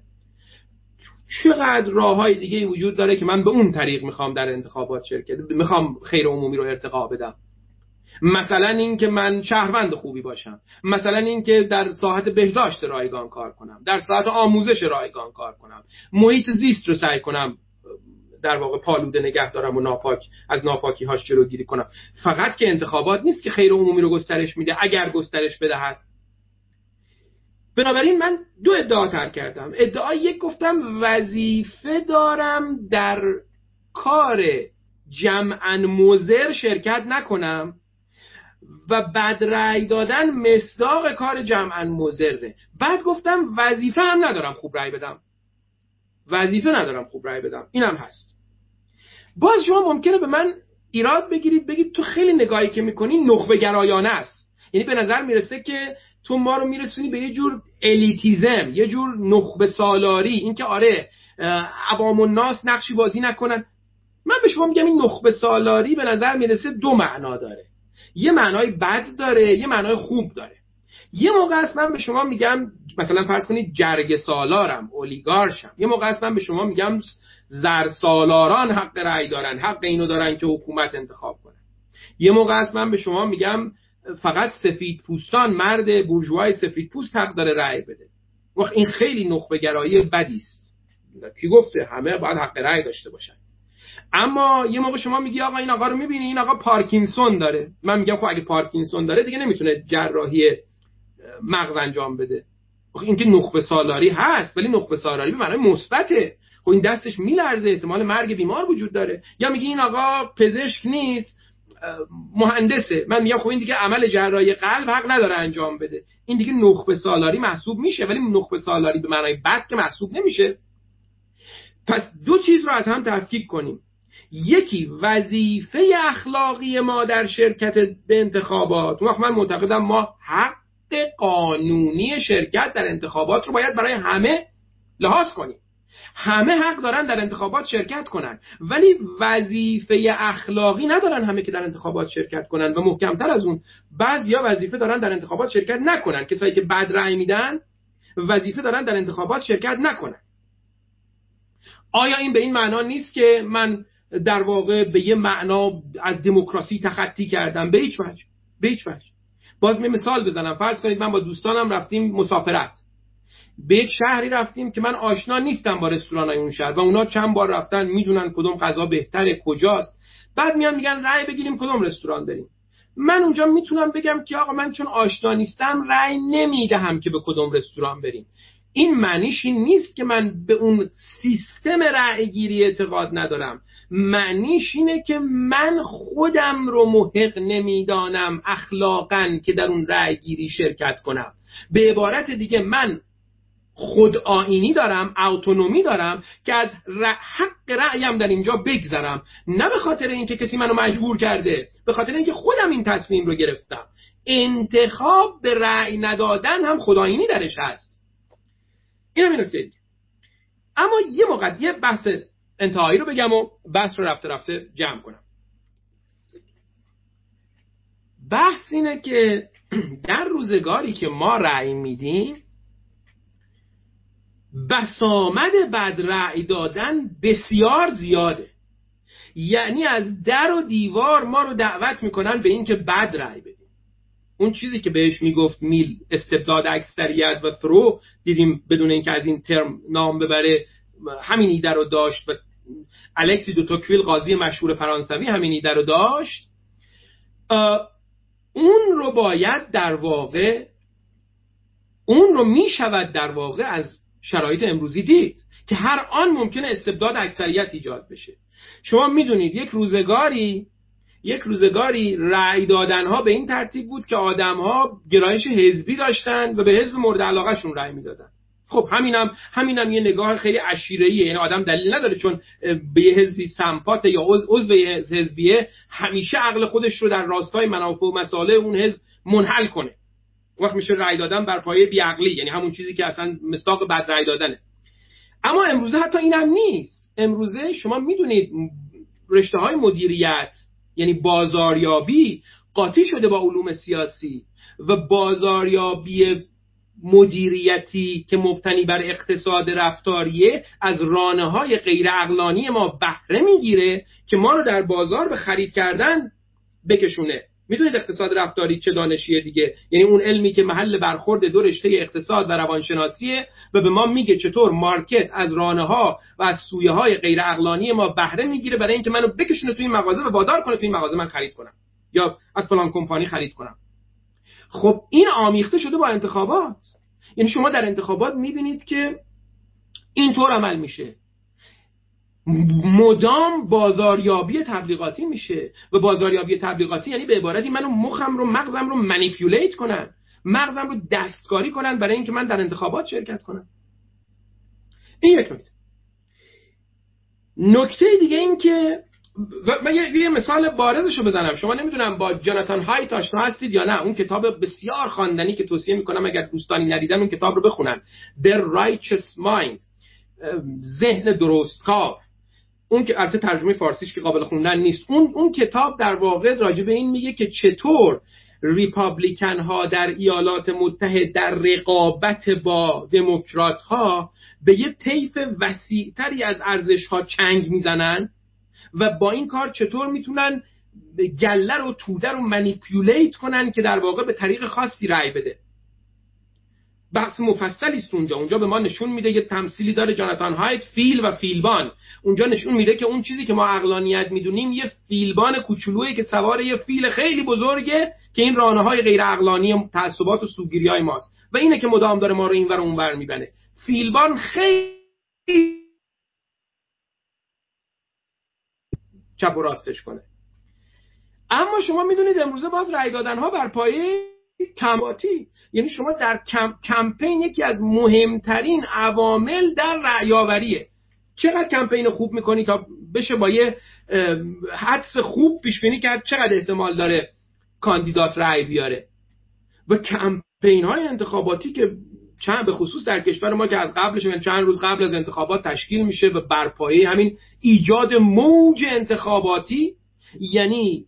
چقدر راه های دیگه وجود داره که من به اون طریق می‌خوام در انتخابات شرکت می‌خوام خیر عمومی رو ارتقا بدم. مثلا اینکه من شهروند خوبی باشم. مثلا اینکه در ساحت بهداشت رایگان کار کنم. در ساحت آموزش رایگان کار کنم. محیط زیست رو سعی کنم در واقع پالوده نگه دارم و ناپاک از ناپاکی هاش جلوگیری کنم. فقط که انتخابات نیست که خیر عمومی رو گسترش میده اگر گسترش بدهد. بنابراین من دو ادعا تر کردم. ادعا یک گفتم وظیفه دارم در کار جمعا مزر شرکت نکنم و بد رأی دادن مصداق کار جمعا مزره بعد گفتم وظیفه هم ندارم خوب رأی بدم. وظیفه ندارم خوب رأی بدم. اینم هست. باز شما ممکنه به من ایراد بگیرید بگید تو خیلی نگاهی که می‌کنی نخبه گرایانه است. یعنی به نظر می‌رسه که تو ما رو میرسونی به یه جور الیتیزم یه جور نخبه سالاری اینکه آره عوام الناس نقشی بازی نکنن. من به شما میگم این نخبه سالاری به نظر می‌رسه دو معنا داره. یه معنای بد داره یه معنای خوب داره. یه موقع است من به شما میگم مثلا فرض کنید جرگ سالارم اولیگارشم. یه موقع است من به شما میگم زر سالاران حق رأی دارن حق اینو دارن که حکومت انتخاب کنن. یه موقع است من به شما میگم فقط سفید پوستان مرد بورژوای سفید پوست حق داره رأی بده. وقت این خیلی نخبه گرایی بدی است. کی گفته؟ همه باید حق رأی داشته باشن. اما یه موقع شما میگی آقا این آقا رو می‌بینی؟ این آقا پارکینسون داره. من میگم خب اگه پارکینسون داره دیگه نمی‌تونه جراحی مغز انجام بده. این که نخبه سالاری هست ولی نخبه سالاری به معنای مثبته. خب این دستش میلرزه احتمال مرگ بیمار وجود داره. یا میگی این آقا پزشک نیست مهندسه. من میگم خب این دیگه عمل جراحی قلب حق نداره انجام بده. این دیگه نخبه سالاری محسوب میشه ولی نخبه سالاری به معنای بد که محسوب نمیشه. پس دو چیز رو از هم تفکیک کنیم. یکی وظیفه اخلاقی ما در شرکت به انتخابات. وقت من معتقدم ما حق قانونی شرکت در انتخابات رو باید برای همه لحاظ کنیم. همه حق دارن در انتخابات شرکت کنن. ولی وظیفه اخلاقی ندارن همه که در انتخابات شرکت کنن و محکمتر از اون بعضیا وظیفه دارن در انتخابات شرکت نکنن. کسایی که بد رأی میدن وظیفه دارن در انتخابات شرکت نکنن. آیا این به این معنا نیست که من در واقع به یه معنا از دموکراسی تخطی کردم؟ به هیچ وجه. به هیچ وجه. باز می مثال بزنم. فرض کنید من با دوستانم رفتیم مسافرت. به یک شهری رفتیم که من آشنا نیستم با رستوران های اون شهر و اونا چند بار رفتن می‌دونن کدوم غذا بهتره کجاست. بعد میان میگن رأی بگیریم کدوم رستوران بریم. من اونجا می‌تونم بگم که آقا من چون آشنا نیستم رأی نمی‌دهم که به کدوم رستوران بریم. این معنیش این نیست که من به اون سیستم رأیگیری اعتقاد ندارم. معنیش اینه که من خودم رو محق نمی‌دانم اخلاقا که در اون رأیگیری شرکت کنم. به عبارت دیگه من خود آینی دارم اتونومی دارم که از حق رأیم در اینجا بگذرم. نه به خاطر اینکه کسی منو مجبور کرده به خاطر اینکه خودم این تصمیم رو گرفتم. انتخاب به رأی ندادن هم خداینی درش هست. این هم این اما یه موقع یه بحث انتهایی رو بگم و بحث رو رفته رفته جمع کنم. بحث اینه که [CLEARS THROAT] در روزگاری که ما رأی میدیم بسامد بد رأی دادن بسیار زیاده. یعنی از در و دیوار ما رو دعوت می‌کنن به اینکه بد رأی بدیم. اون چیزی که بهش می‌گفت میل استبداد اکثریت و فرو دیدیم بدون اینکه از این ترم نام ببره همین ایده رو داشت و الکسی دو توکویل قاضی مشهور فرانسوی همین ایده رو داشت. اون رو باید در واقع اون رو می‌شود در واقع از شرایط امروزی دید که هر آن ممکنه استبداد اکثریت ایجاد بشه. شما می‌دونید یک روزگاری یک روزگاری رأی دادن ها به این ترتیب بود که آدم ها گرایش حزبی داشتن و به حزب مورد علاقه شون رأی می‌دادن. خب همینم همینم یه نگاه خیلی عشیره‌ایه. یعنی آدم دلیل نداره چون به یه حزبی سمپات یا عضو حزبیه همیشه عقل خودش رو در راستای منافع و مسائل اون حزب منحل کنه. وقت میشه رأی دادن بر پایه بیعقلی یعنی همون چیزی که اصلا مستاق بد رأی دادنه. اما امروزه حتی اینم نیست. امروزه شما می‌دونید رشته های مدیریت یعنی بازاریابی قاطی شده با علوم سیاسی و بازاریابی مدیریتی که مبتنی بر اقتصاد رفتاریه از رانه های غیر اقلانی ما بهره می‌گیره که ما رو در بازار به خرید کردن بکشونه. می‌دونید اقتصاد رفتاری چه دانشیه دیگه؟ یعنی اون علمی که محل برخورد دو رشته اقتصاد و روانشناسیه و به ما میگه چطور مارکت از رانه ها و از سویه های غیر اقلانی ما بهره می‌گیره برای اینکه منو بکشونه توی این مغازه و وادار کنه توی این مغازه من خرید کنم. یا از فلان کمپانی خرید کنم. خب این آمیخته شده با انتخابات. یعنی شما در انتخابات می‌بینید که اینطور عمل میشه. مدام بازاریابی تبلیغاتی میشه. و بازاریابی تبلیغاتی یعنی به عبارتی منو مخم رو مغزم رو منیپیولیت کنن. مغزم رو دستکاری کنن برای اینکه من در انتخابات شرکت کنم. این یک نکته. نکته دیگه این که من یه مثال بارزش رو بزنم. شما نمی‌دونم با جاناتان هایت آشنا هستید یا نه. اون کتاب بسیار خواندنی که توصیه می‌کنم اگر دوستانی ندیدن اون کتاب رو بخونن. The Righteous Mind. ذهن درستکار. اون که البته ترجمه فارسیش که قابل خوندن نیست. اون اون کتاب در واقع راجع به این میگه که چطور ریپابلیکن ها در ایالات متحد در رقابت با دموکرات ها به یه طیف وسیعتری از ارزش ها چنگ می‌زنن و با این کار چطور می‌تونن گله رو توده رو منیپیولیت کنن که در واقع به طریق خاصی رأی بده. بحث مفصلی است اونجا. اونجا به ما نشون میده یه تمثیلی داره جاناتان هایت فیل و فیلبان. اونجا نشون میده که اون چیزی که ما اقلانیت می‌دونیم یه فیلبان کوچولویی که سوار یه فیل خیلی بزرگه که این رانه های غیر اقلانی تعصبات و سوگیری های ماست. و اینه که مدام داره ما رو اینور اونور میبنه فیلبان خیلی چپ و راستش کنه. اما شما می‌دونید امروزه باز رأی دادن ها بر پایه کماتی یعنی شما در کم... کمپین یکی از مهمترین عوامل در رعیاوریه چقدر کمپین خوب می‌کنی تا بشه با یه حدس خوب پیش بینی کرد چقدر احتمال داره کاندیدات رأی بیاره؟ و کمپین های انتخاباتی که چند به خصوص در کشور ما که از قبلش یعنی چند روز قبل از انتخابات تشکیل میشه و برپایه همین ایجاد موج انتخاباتی یعنی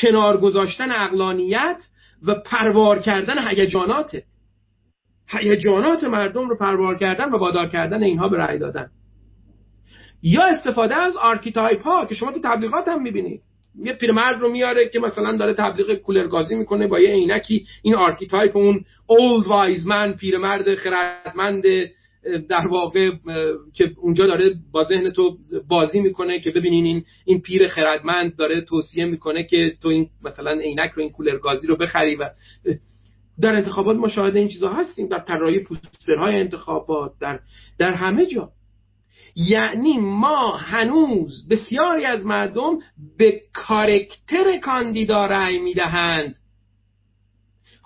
کنار گذاشتن عقلانیت و پروار کردن هیجانات هیجانات مردم رو پروار کردن و وادار کردن اینها به رأی دادن. یا استفاده از archetype ها که شما تو تبلیغات هم می‌بینید. یه پیرمرد رو میاره که مثلا داره تبلیغ کولرگازی می‌کنه با یه عینکی. این archetype اون old wise man پیرمرد خردمند در واقع که اونجا داره با ذهن تو بازی می‌کنه که ببینین این این پیر خردمند داره توصیه می‌کنه که تو این مثلا عینک رو این کولر گازی رو بخری و در انتخابات ما شاهد این چیزا هستیم در طراحی پوسترهای انتخابات در در همه جا. یعنی ما هنوز بسیاری از مردم به کارکتر کاندیدا رأی می‌دهند.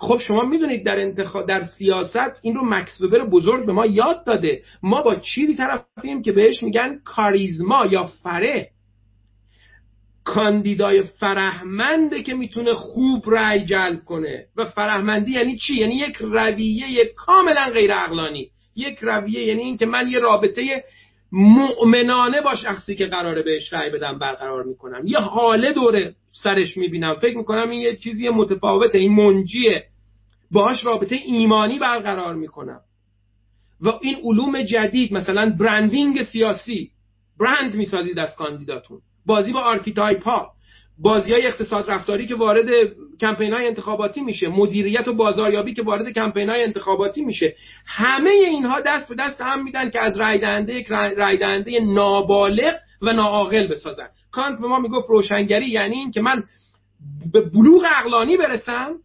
خب شما می‌دونید در انتخاب در سیاست این رو مکس وبر بزرگ به ما یاد داده. ما با چیزی طرفیم که بهش میگن کاریزما یا فره کاندیدای فرهمنده که می‌تونه خوب رأی جلب کنه. و فرهمندی یعنی چی؟ یعنی یک رویه کاملا غیر عقلانی یک رویه یعنی اینکه من یه رابطه مؤمنانه با شخصی که قراره بهش رأی بدم برقرار می‌کنم. یه هاله دوره سرش می‌بینم. فکر می‌کنم این یه چیزی متفاوته. این منجیه. باهاش رابطه ایمانی برقرار می‌کنم. و این علوم جدید مثلا branding سیاسی. برند می‌سازید از کاندیداتون. بازی با archetype ها. بازی های اقتصاد رفتاری که وارد کمپین های انتخاباتی میشه مدیریت و بازاریابی که وارد کمپین های انتخاباتی میشه همه اینها دست به دست هم میدن که از رای دهنده یک رای دهنده نابالغ و ناعاقل بسازن. کانت به ما می‌گفت روشنگری یعنی این که من به بلوغ عقلانی برسم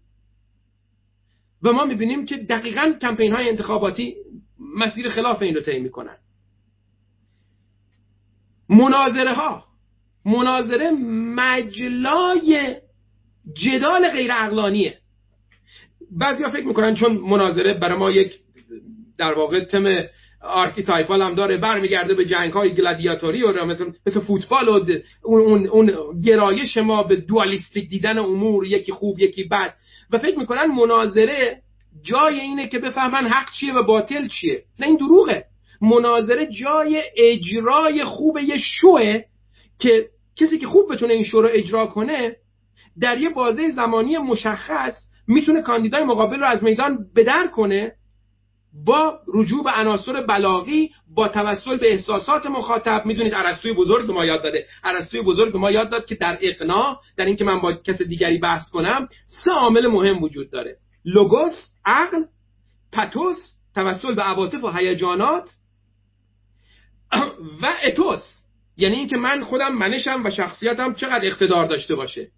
و ما می‌بینیم که دقیقا کمپین های انتخاباتی مسیر خلاف این رو طی می‌کنن. مناظره ها مناظره مجلای جدال غیر اقلانیه بعضی ها فکر می‌کنن چون مناظره برای ما یک در واقع تم archetypal هم داره برمیگرده به جنگ های گلادیاتوری و مثل, مثل فوتبال و اون, اون, گرایش ما به dualistic دیدن امور یکی خوب یکی بد. و فکر می‌کنن مناظره جای اینه که بفهمن حق چیه و باطل چیه. نه این دروغه. مناظره جای اجرای خوب یه شوه که کسی که خوب بتونه این شو رو اجرا کنه در یه بازه زمانی مشخص می‌تونه کاندیدای مقابل رو از میدان بدر کنه با رجوع به عناصر بلاغی با توسل به احساسات مخاطب. می‌دونید ارسطوی بزرگ ما یاد داده. ارسطوی بزرگ ما یاد داد که در اقناع در اینکه من با کس دیگری بحث کنم سه عامل مهم وجود داره. لوگوس عقل پتوس توسل به عواطف و هیجانات [CLEARS THROAT] و اتوس. یعنی اینکه من خودم منشم و شخصیتم چقدر اقتدار داشته باشه.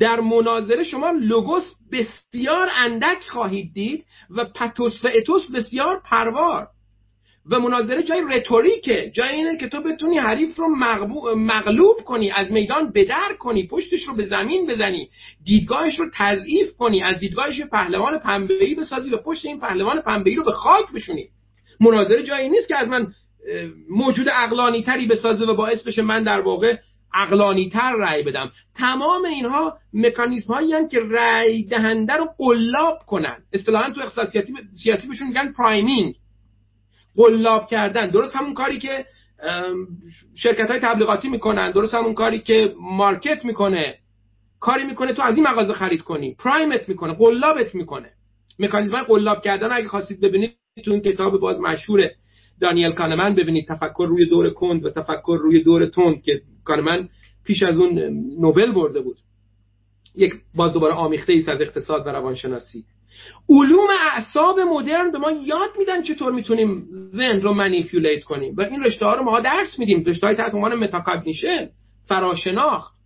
در مناظره شما لوگوس بسیار اندک خواهید دید و پتوس و اتوس بسیار پروار. و مناظره جای رتوریکه جای اینه که تو بتونی حریف رو مغلوب کنی از میدان بدر کنی پشتش رو به زمین بزنی دیدگاهش رو تضعیف کنی از دیدگاهش پهلوان پنبه‌ای بسازی و پشت این پهلوان پنبه‌ای رو به خاک بشونی. مناظره جایی نیست که از من موجود عقلانی تری بسازه و باعث بشه من در واقع عقلانی تر رأی بدم. تمام اینها مکانیزم هایی که رأی دهنده رو قلاب کنن. اصطلاحا تو اقتصاد سیاسی بهشون میگن priming قلاب کردن. درست همون کاری که شرکت های تبلیغاتی می‌کنن. درست همون کاری که market می‌کنه. کاری می‌کنه تو از این مغازه خرید کنی. prime ت می‌کنه. قلابت می‌کنه. مکانیزم قلاب کردن اگه خواستید ببینید تو این کتاب باز مشهور دانیل کانمن ببینید تفکر روی دور کند و تفکر روی دور تند که کانمن پیش از اون نوبل برده بود. یک باز دوباره آمیخته ایست از اقتصاد و روانشناسی. علوم اعصاب مدرن به ما یاد میدن چطور می‌تونیم ذهن رو manipulate کنیم. و این رشته ها رو ما درس میدیم. رشته های تحت عنوان metacognition فراشناخت.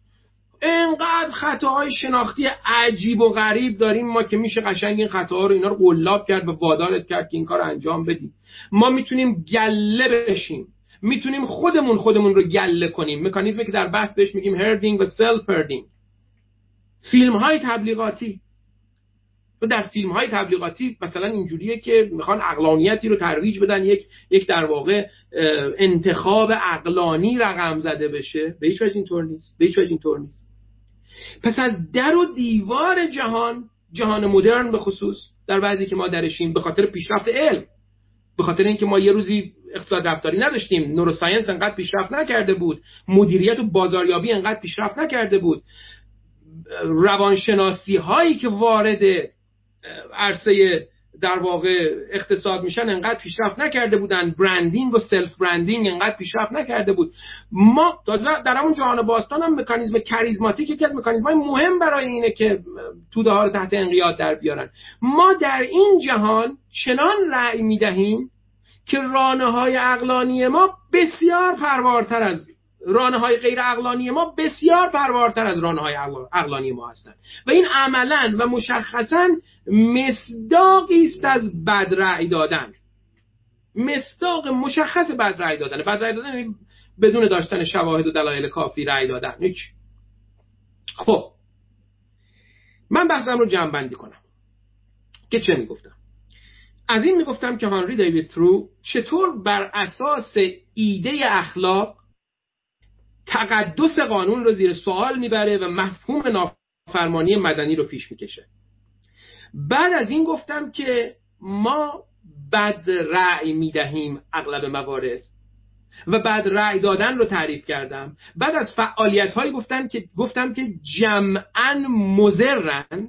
انقدر خطاهای شناختی عجیب و غریب داریم ما که میشه قشنگ این خطاها رو اینا رو قلاب کرد و وادارت کرد که این کار انجام بدیم. ما می‌تونیم گله بشیم. می‌تونیم خودمون خودمون رو گله کنیم. مکانیزمی که در بحث بهش میگیم herding و self-herding فیلم های تبلیغاتی. و در فیلم های تبلیغاتی مثلا اینجوریه که می‌خوان عقلانیتی رو ترویج بدن یک یک در واقع انتخاب اقلانی رقم زده بشه. به هیچ وجه اینطور نیست. به هیچ وجه اینطور نیست. پس از در و دیوار جهان جهان مدرن به خصوص در بعضی که ما درشیم به خاطر پیشرفت علم به خاطر اینکه ما یه روزی اقتصاد رفتاری نداشتیم نوروساینس انقدر پیشرفت نکرده بود مدیریت و بازاریابی انقدر پیشرفت نکرده بود روانشناسی هایی که وارد عرصه در واقع اقتصاد میشن انقدر پیشرفت نکرده بودن. branding و self-branding انقدر پیشرفت نکرده بود. ما در همون جهان باستان هم مکانیزم charismatic یکی از مکانیزم های مهم برای اینه که توده ها رو تحت انقیاد در بیارن. ما در این جهان چنان رأی می‌دهیم که رانه های عقلانی ما بسیار پروارتر از رانه های غیر عقلانی ما بسیار پروارتر از رانه های اقلانی ما هستند و این عملا و مشخصا مصداقی است از بد رأی دادن. مصداق مشخص بد رأی دادن. بد رأی دادن یعنی بدون داشتن شواهد و دلایل کافی رأی دادن. هیچ خب. من بحثم رو جمع بندی کنم. که چه می‌گفتم؟ از این می‌گفتم که هانری دیوید ترو چطور بر اساس ایده اخلاق تقدس قانون رو زیر سوال می‌بره و مفهوم نافرمانی مدنی رو پیش می‌کشه. بعد از این گفتم که ما بد رأی می‌دهیم اغلب موارد و بعد رأی دادن رو تعریف کردم. بعد از فعالیت هایی گفتم که گفتم که جمعا مزرن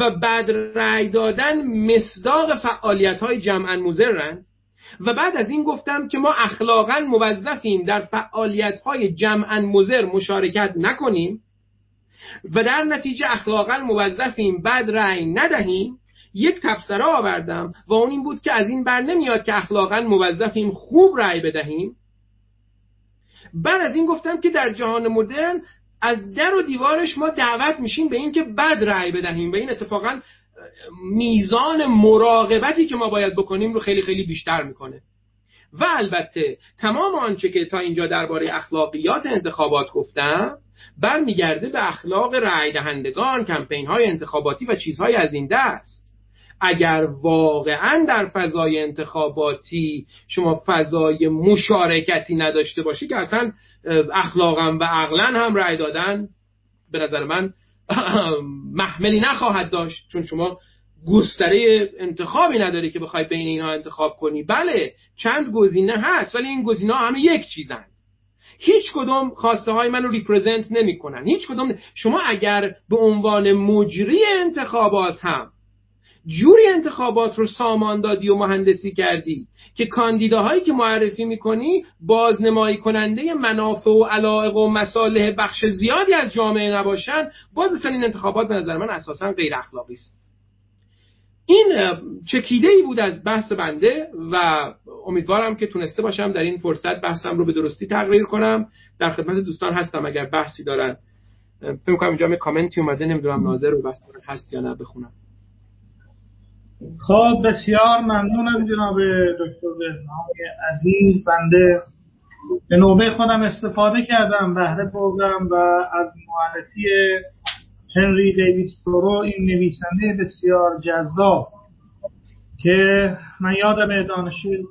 و بعد رأی دادن مصداق فعالیت های جمعا مزرن و بعد از این گفتم که ما اخلاقا موظفیم در فعالیت های جمعا مزر مشارکت نکنیم. و در نتیجه اخلاقا موظفیم بعد رأی ندهیم. یک تبصره آوردم و اون این بود که از این بر نمیاد که اخلاقا موظفیم خوب رأی بدهیم. بعد از این گفتم که در جهان مدرن از در و دیوارش ما دعوت میشیم به اینکه بد رأی بدهیم و این اتفاقا میزان مراقبتی که ما باید بکنیم رو خیلی خیلی بیشتر می‌کنه. و البته تمام آنچه که تا اینجا درباره اخلاقیات انتخابات گفتم برمیگرده به اخلاق رأی دهندگان کمپین های انتخاباتی و چیزهای از این دست. اگر واقعا در فضای انتخاباتی شما فضای مشارکتی نداشته باشی که اصلا اخلاقا و عقلا هم رأی دادن به نظر من [CLEARS THROAT] محملی نخواهد داشت چون شما گستره انتخابی نداری که بخوای بین اینها انتخاب کنی. بله چند گزینه هست ولی این گزینه همه یک چیزن هیچ کدوم خواسته های من رو ریپرزنت نمی کنن هیچ کدوم شما اگر به عنوان مجری انتخابات هم جوری انتخابات رو سامان دادی و مهندسی کردی که کاندیداهایی که معرفی می‌کنی بازنمایی کننده منافع و علایق و مصالح بخش زیادی از جامعه نباشن باز اصلا این انتخابات به نظر من اساسا غیر اخلاقی است. این چکیده ای بود از بحث بنده و امیدوارم که تونسته باشم در این فرصت بحثم رو به درستی تقریر کنم. در خدمت دوستان هستم اگر بحثی دارن. فکر کنم اینجا کامنتی اومده نمی‌دونم ناظر رو بحث هست یا نه بخونم. خب بسیار ممنونم جناب دکتر بهنام عزیز. بنده به نوبه خودم استفاده کردم بهره بردم و از معرفی هنری دیوید سورو این نویسنده بسیار جذاب که من یادم دانشجوی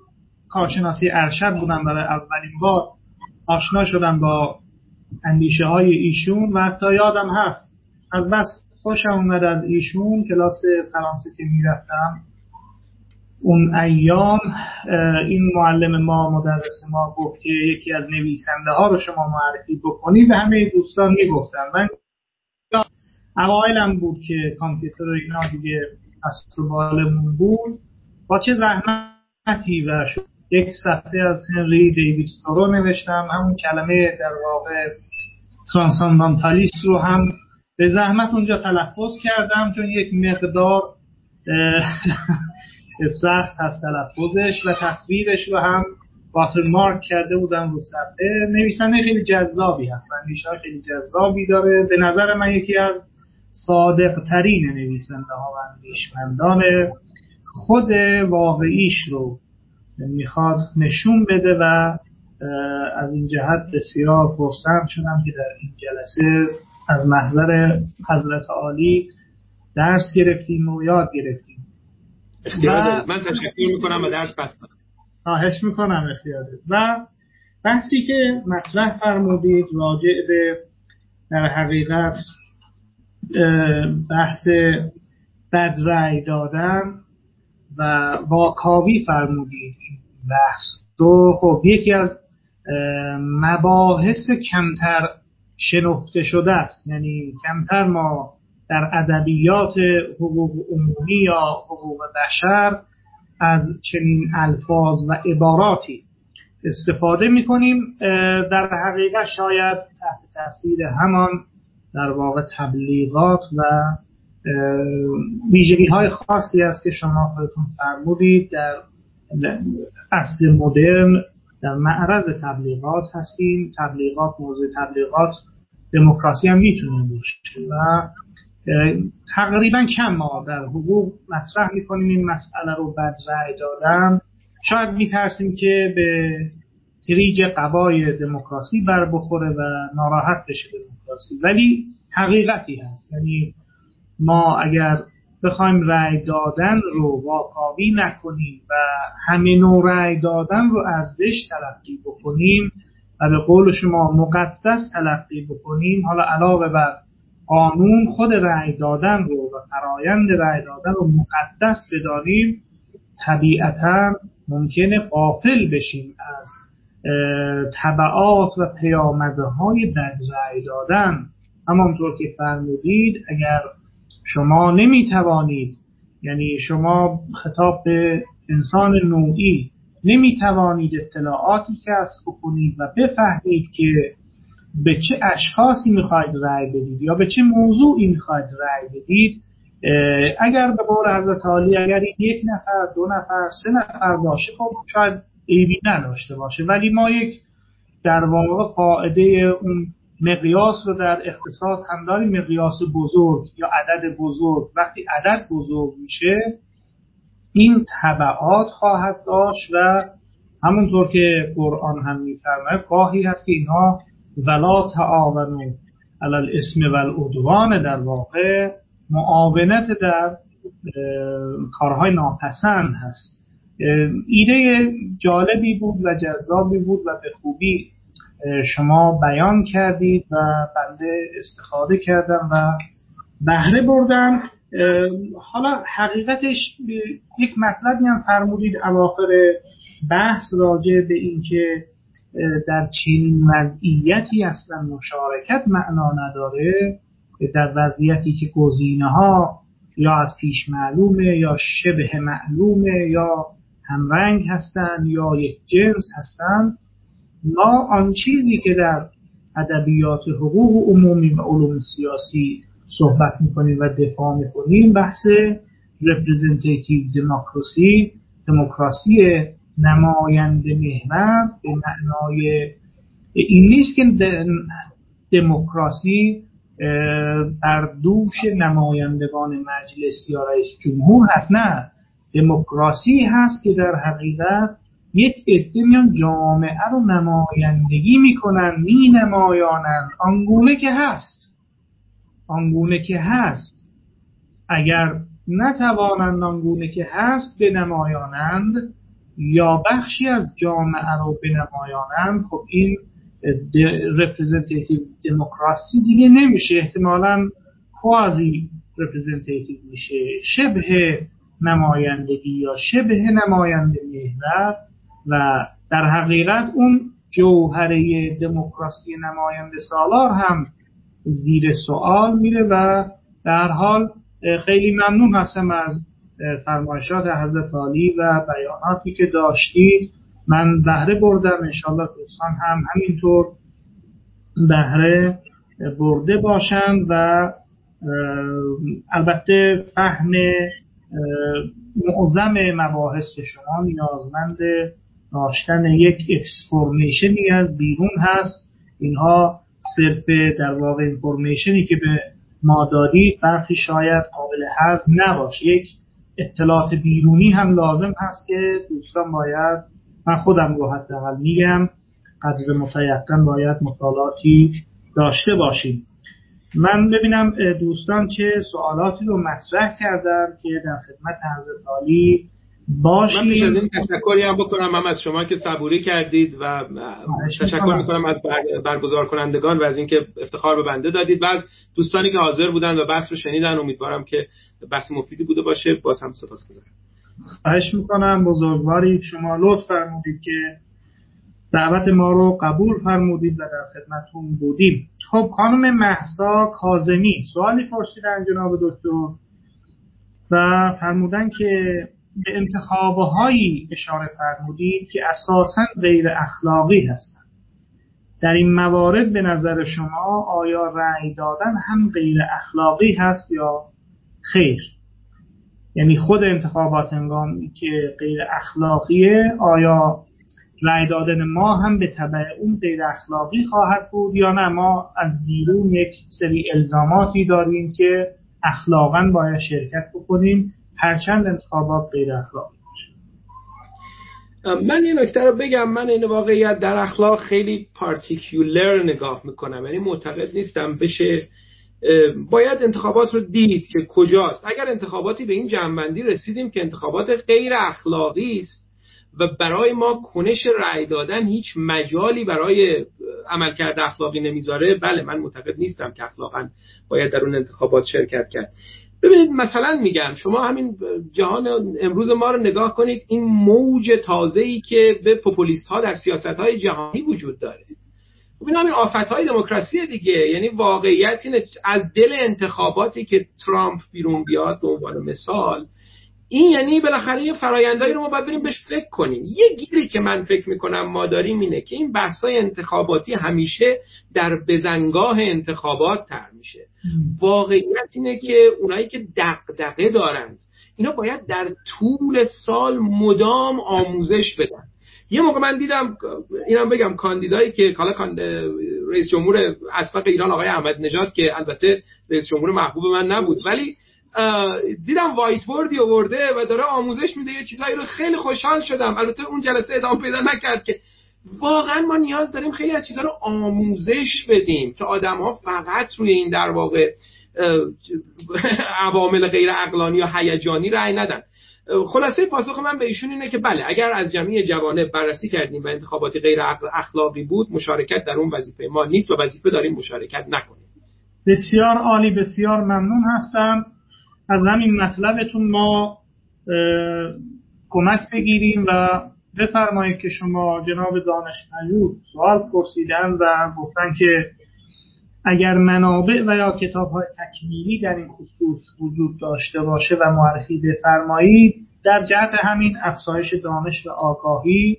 کارشناسی ارشد بودم برای اولین بار. آشنا شدم با اندیشه های ایشون و حتی یادم هست از بس خوشم اومد از ایشون کلاس فرانسه که می‌رفتم. اون ایام این معلم ما مدرس ما گفت که یکی از نویسنده ها رو شما معرفی بکنید به همه دوستان می‌گفتم. من اوایلم بود که کامپیوتر و اینا دیگه از بالمون بود. با چه زحمتی و یک صفحه از هنری دیوید رو نوشتم همون کلمه در واقع ترانساندانتالیست رو هم به زحمت اونجا تلفظ کردم چون یک مقدار [LAUGHS] سخت هست تلفظش و تصویرش رو هم واتر مارک کرده بودم رو صفحه. نویسنده خیلی جذابی هست و خیلی جذابی داره. به نظر من یکی از صادق ترین نویسنده ها و اندیشمندان خود واقعیش رو می‌خواد نشون بده و از این جهت بسیار پرسم شدم که در این جلسه از محضر حضرت عالی درس گرفتیم و یاد گرفتیم. و... من تشکر می‌کنم و درس بستم خواهش می‌کنم اختیار و بحثی که مطرح فرمودید راجع به در حقیقت بحث بد رأی دادن و واکاوی فرمودید بحث. تو خب یکی از مباحث کمتر شنفته شده است. یعنی کمتر ما در ادبیات حقوق عمومی یا حقوق بشر از چنین الفاظ و عباراتی استفاده می کنیم در حقیقت شاید تحت تاثیر همان در واقع تبلیغات و ویژگی های خاصی است که شما خودتون فرمودید در عصر مدرن در معرض تبلیغات هستیم. تبلیغات موضوع تبلیغات دموکراسی هم می‌تونه باشه و تقریبا کم ما در حقوق مطرح می‌کنیم این مسئله رو بد رأی دادن. شاید میترسیم که به تریج قبای دموکراسی بر بخوره و ناراحت بشه دموکراسی. ولی حقیقتی هست. یعنی ما اگر بخوایم رأی دادن رو واکاوی نکنیم و همه نوع رأی دادن رو ارزش تلقی بکنیم و به قول شما مقدس تلقی بکنیم حالا علاوه بر قانون خود رأی دادن رو و فرایند رأی دادن رو مقدس بدانیم طبیعتا ممکنه قافل بشیم از طبعات و پیامده های بد رأی دادن. همانطور که فرمودید اگر شما نمی توانید یعنی شما خطاب به انسان نوعی نمی توانید اطلاعاتی کسب بکنید و بفهمید که به چه اشخاصی می‌خواید رأی بدید یا به چه موضوعی می‌خواید رأی بدید اگر به قول حضرت عالی اگر یک نفر دو نفر سه نفر باشه خب شاید ایبی نداشته باشه. ولی ما یک در واقع قاعده اون مقیاس رو در اقتصاد هم داریم. مقیاس بزرگ یا عدد بزرگ. وقتی عدد بزرگ میشه این طبعات خواهد داشت و همونطور که قرآن هم میفرماید گاهی هست که اینها ولا تعاونو علی الاسم و العدوان در واقع. معاونت در کارهای ناپسند هست. ایده جالبی بود و جذابی بود و به خوبی شما بیان کردید و بنده استفاده کردم و بهره بردم. حالا حقیقتش یک مطلبی هم فرمودید اواخر بحث راجع به اینکه در چنین وضعیتی اصلا مشارکت معنا نداره در وضعیتی که گزینه ها یا از پیش معلومه یا شبه معلومه یا همرنگ هستند یا یک جنس هستند ما آن چیزی که در ادبیات حقوق عمومی و علوم سیاسی صحبت می‌کنیم و دفاع می‌کنیم بحث representative دموکراسی دموکراسی نماینده محور به معنای این نیست که دموکراسی بر دوش نمایندگان مجلس یا رئیس جمهور هست نه. دموکراسی هست که در حقیقت یک عده میان جامعه رو نمایندگی می‌کنن می نمایانن آنگونه که هست. آنگونه که هست. اگر نتوانند آنگونه که هست بنمایانند یا بخشی از جامعه رو بنمایانند خب این representative democracy دیگه نمیشه. احتمالا quasi representative میشه. شبه نمایندگی یا شبه نماینده محور و در حقیقت اون جوهره دموکراسی نماینده سالار هم زیر سوال میره و در حال خیلی ممنون هستم از فرمایشات حضرت عالی و بیاناتی که داشتید. من بهره بردم. انشالله دوستان هم همینطور بهره برده باشند و البته فهم معظم مباحث شما نیازمند داشتن یک اکسپورمیشنی از بیرون هست. اینها صرف در واقع اینفورمیشنی که به ما دادید برخی شاید قابل هضم نباشه. یک اطلاعات بیرونی هم لازم هست که دوستان باید من خودم رو حداقل میگم قدر متیقن باید مطالعاتی داشته باشیم. من ببینم دوستان چه سوالاتی رو مطرح کردن که در خدمت حضرت عالی باشیم. من پیش از این تشکری هم بکنم هم از شما که صبوری کردید و تشکر می‌کنم از برگزار کنندگان و از اینکه افتخار به بنده دادید. و از دوستانی که حاضر بودن و بحث رو شنیدن امیدوارم که بحث مفیدی بوده باشه. باز هم سپاس گذارم. خواهش می‌کنم بزرگواری. شما لطف فرمودید که دعوت ما رو قبول فرمودید و در خدمتتون بودیم. خب خانم محسا کازمی سوالی پرسیدن جناب دکتر و فرمودن که به انتخابهایی اشاره فرمودید که اساسا غیر اخلاقی هستند. در این موارد به نظر شما آیا رأی دادن هم غیر اخلاقی هست یا خیر؟ یعنی خود انتخابات انگام که غیر اخلاقیه آیا رأی دادن ما هم به طبع اون غیر اخلاقی خواهد بود یا نه؟ ما از بیرون یک سری الزاماتی داریم که اخلاقا باید شرکت بکنیم. هرچند انتخابات غیر اخلاقی من یه نکته رو بگم. من این واقعیت در اخلاق خیلی پارتیکیولر نگاه می‌کنم. یعنی معتقد نیستم. بشه باید انتخابات رو دید که کجاست. اگر انتخاباتی به این جنبندی رسیدیم که انتخابات غیر اخلاقی است و برای ما کنش رأی دادن هیچ مجالی برای عملکرد اخلاقی نمی‌ذاره. بله من معتقد نیستم که اخلاقا باید در اون انتخابات شرکت کرد. ببینید مثلا میگم شما همین جهان امروز ما رو نگاه کنید این موج تازه ای که به پوپولیست ها در سیاست های جهانی وجود داره. ببین همین آفت های دموکراسی دیگه. یعنی واقعیت اینه از دل انتخاباتی که ترامپ بیرون بیاد به عنوان مثال این یعنی بالاخره یه فرایندهایی رو ما باید بریم بهش فکر کنیم. یه گیری که من فکر می‌کنم ما داریم اینه که این بحثای انتخاباتی همیشه در بزنگاه انتخابات تر میشه. واقعیت اینه که اونایی که دقدقه دارند اینا باید در طول سال مدام آموزش بدن. یه موقع من دیدم اینم بگم کاندیدایی که حالا رئیس جمهور اسبق ایران آقای احمد نژاد که البته رئیس جمهور محبوب من نبود ولی دیدم وایت بوردی آورده و داره آموزش میده یه چیزایی رو خیلی خوشحال شدم. البته اون جلسه ادامه پیدا نکرد که واقعا ما نیاز داریم خیلی از چیزها رو آموزش بدیم که آدم ها فقط روی این در واقع [LAUGHS] عوامل غیر اقلانی یا هیجانی رأی ندن. خلاصه پاسخ من به ایشون اینه که بله اگر از جمعی جوانه بررسی کردیم و انتخاباتی غیر اخلاقی بود مشارکت در اون وظیفه ما نیست و وظیفه داریم مشارکت نکنیم. بسیار عالی بسیار ممنون هستم. از همین مطلبتون ما کمک بگیریم و بفرمایید که شما جناب دانش سوال پرسیدن و گفتن که اگر منابع و یا کتاب های تکمیلی در این خصوص وجود داشته باشه و معرفی بفرمایید در جهت همین افزایش دانش و آگاهی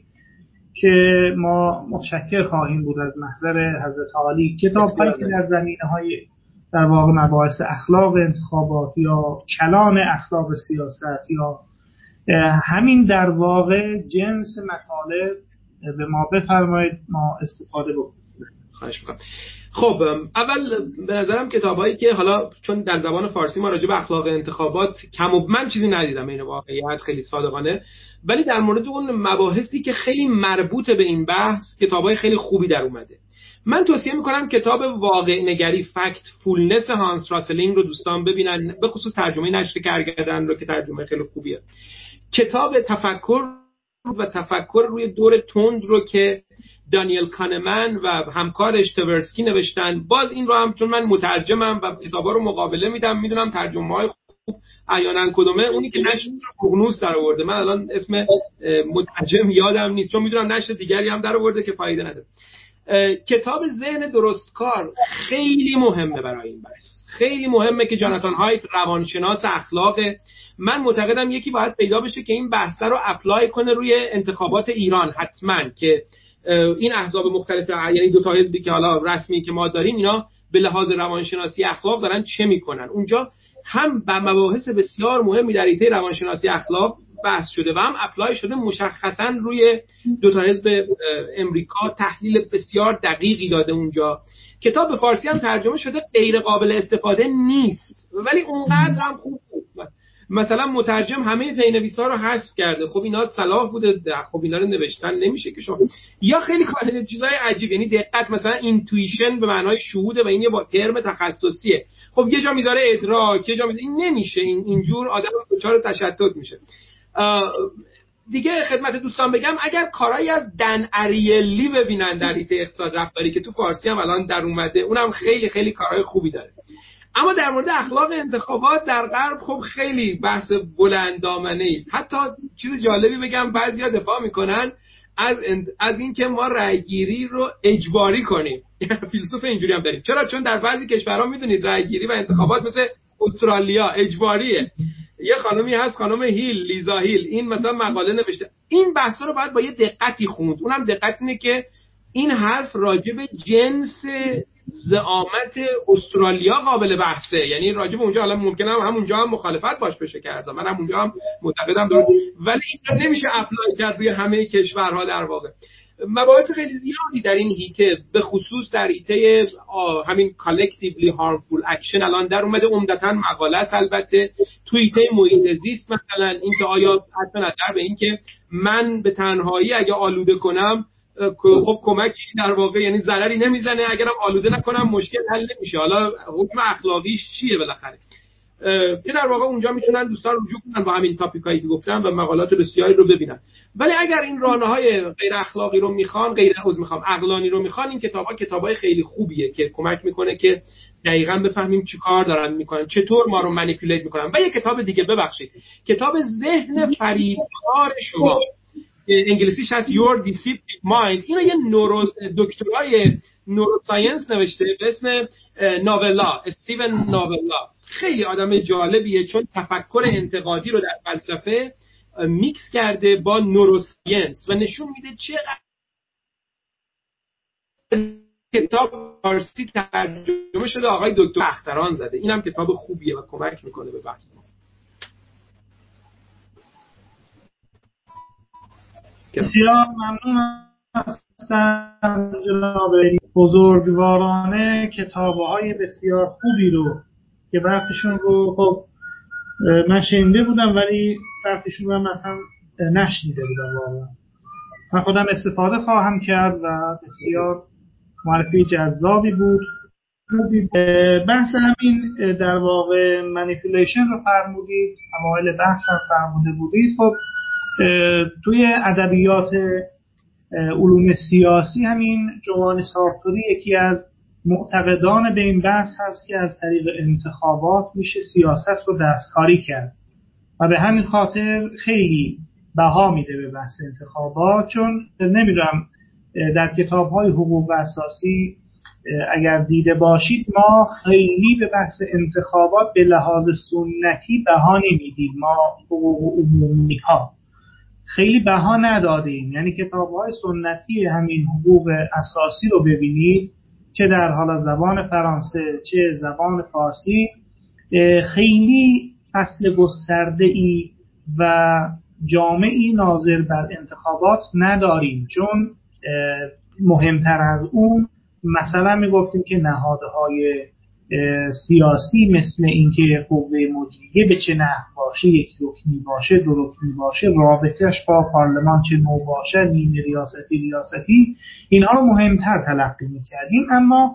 که ما متشکر خواهیم بود از محضر حضرت عالی. کتاب هایی که در زمینه های در واقع مباحث اخلاق انتخابات یا کلان اخلاق سیاست یا همین در واقع جنس مطالب به ما بفرمایید ما استفاده بکنیم. خب اول به نظرم کتابایی که حالا چون در زبان فارسی ما راجع به اخلاق انتخابات کم و من چیزی ندیدم این واقعیت خیلی صادقانه. ولی در مورد اون مباحثی که خیلی مربوط به این بحث کتابای خیلی خوبی در اومده. من توصیه می‌کنم کتاب واقع نگری Factfulness هانس راسلینگ رو دوستان ببینن به خصوص ترجمه نشر کرگدن رو که ترجمه خیلی خوبیه. کتاب تفکر و تفکر روی دور تند رو که دانیل کانمن و همکارش تورسکی نوشتن. باز این رو هم چون من مترجمم و کتابا رو مقابله میدم می‌دونم ترجمه های خوب. احیانا کدومه؟ اونی که نشر قغنوس در آورده. من الان اسم مترجم یادم نیست چون می‌دونم نشر دیگری هم در آورده که فایده نداره. کتاب ذهن درستکار خیلی مهمه برای این بحث. خیلی مهمه که جاناتان هایت روانشناس اخلاق من معتقدم یکی باید پیدا بشه که این بحث رو apply کنه روی انتخابات ایران حتما که این احزاب مختلف یعنی دو تا حزبی که حالا رسمی که ما داریم اینا به لحاظ روانشناسی اخلاق دارن چه می‌کنن؟ اونجا هم به مباحث بسیار مهمی در حیطه روانشناسی اخلاق بحث شده و هم apply شده مشخصا روی دو تا حزب امریکا تحلیل بسیار دقیقی داده اونجا. کتاب به فارسی هم ترجمه شده غیر قابل استفاده نیست. ولی اونقدر هم خوب بود. مثلا مترجم همه پی‌نویسا رو حذف کرده. خب اینا صلاح بوده خب اینا رو نوشتن نمیشه که شما. یا خیلی چیزای عجیب. یعنی دقت مثلا intuition به معنای شهوده و این یه با ترم تخصصیه. خب یه جا می‌ذاره ادراک یه جا می‌ذاره این نمیشه. این اینجور آدم دچار تشتت میشه. دیگه خدمت دوستان بگم اگر کارایی از دن اریلی ببینن در حیطه اقتصاد رفتاری که تو فارسی هم الان در اومده اونم خیلی خیلی کارهای خوبی داره. اما در مورد اخلاق انتخابات در غرب خب خیلی بحث بلند دامنه است حتی چیز جالبی بگم بعضیا دفاع می‌کنن از از اینکه ما رأیگیری رو اجباری کنیم. فیلسوف اینجوری هم داریم. چرا؟ چون در بعضی کشورها می‌دونید رأیگیری و انتخابات مثل استرالیا اجباریه. یه خانمی هست خانم هیل لیزا هیل. این مثلا مقاله نوشته. این بحثا رو باید با یه دقتی خوند اونم دقت اینه که این حرف راجب جنس زعامت استرالیا قابل بحثه. یعنی راجع به اونجا حالا ممکنه هم همونجا هم مخالفت باش بشه کرد من هم اونجا هم معتقدم درست. ولی این نمیشه apply کرد روی همه کشورها در واقع. مباحث خیلی زیادی در این حیطه به خصوص در حیطه همین collectively harmful action الان در اومده. عمدتا مقاله است البته. تو حیطه محیط زیست مثلا اینکه آیا حتی نظر به اینکه من به تنهایی اگه آلوده کنم خب کمکی در واقع یعنی ضرری نمی‌زنه. اگرم آلوده نکنم مشکل حل نمیشه. حالا حکم اخلاقیش چیه بالاخره؟ که در واقع اونجا می‌تونن دوستان رجوع کنن با همین تاپیکایی که گفتم و مقالات بسیاری رو ببینن. ولی اگر این رانه های غیر اخلاقی رو می‌خوان غیر از می‌خوام عقلانی رو می‌خوان این کتاب ها کتاب های خیلی خوبیه که کمک می‌کنه که دقیقا بفهمیم چی کار دارن می‌کنن چطور ما رو منیپولیت می‌کنن. و یه کتاب دیگه ببخشید. کتاب ذهن فریبکار شما. انگلیسیش هست Your Deceptive Mind. اینو یه neuro دکترای neuroscience نوشته به اسم نوولا استیون نوولا. خیلی آدم جالبیه چون تفکر انتقادی رو در فلسفه میکس کرده با neuroscience و نشون میده چقدر کتاب فارسی ترجمه شده. آقای دکتر اختران زده. اینم کتاب خوبیه و کمک می‌کنه به بحث ما. بسیار ممنون هستم جناب بزرگوارانه کتاب های بسیار خوبی رو که برخشون رو خب من شنیده بودم ولی برخشون رو مثلا نشنیده بودم واقعا. من خودم استفاده خواهم کرد و بسیار معرفی جذابی بود. بحث همین در واقع منیپولیشن رو فرمودید اوایل بحث هم فرموده بودید. خب توی ادبیات علوم سیاسی همین جوان سارتوری یکی از معتقدان به این بحث هست که از طریق انتخابات میشه سیاست رو دستکاری کرد. و به همین خاطر خیلی بها میده به بحث انتخابات چون نمی‌دونم در کتاب های حقوق اساسی اگر دیده باشید ما خیلی به بحث انتخابات به لحاظ سنتی بها نمیدیم. ما حقوق عمومی ها خیلی بها ندادیم. یعنی کتاب های سنتی همین حقوق اساسی رو ببینید. چه در حالا زبان فرانسه چه زبان فارسی خیلی فصل گسترده ای و جامعی ناظر بر انتخابات نداریم. چون مهمتر از اون مثلا می‌گفتیم که نهادهای سیاسی مثل اینکه قوه مجریه به چه نحو باشه یک رکنی باشه دو رکنی باشه رابطه‌ش با پارلمان چه نوع باشه نیمه ریاستی ریاستی اینها رو مهمتر تلقی می‌کردیم. اما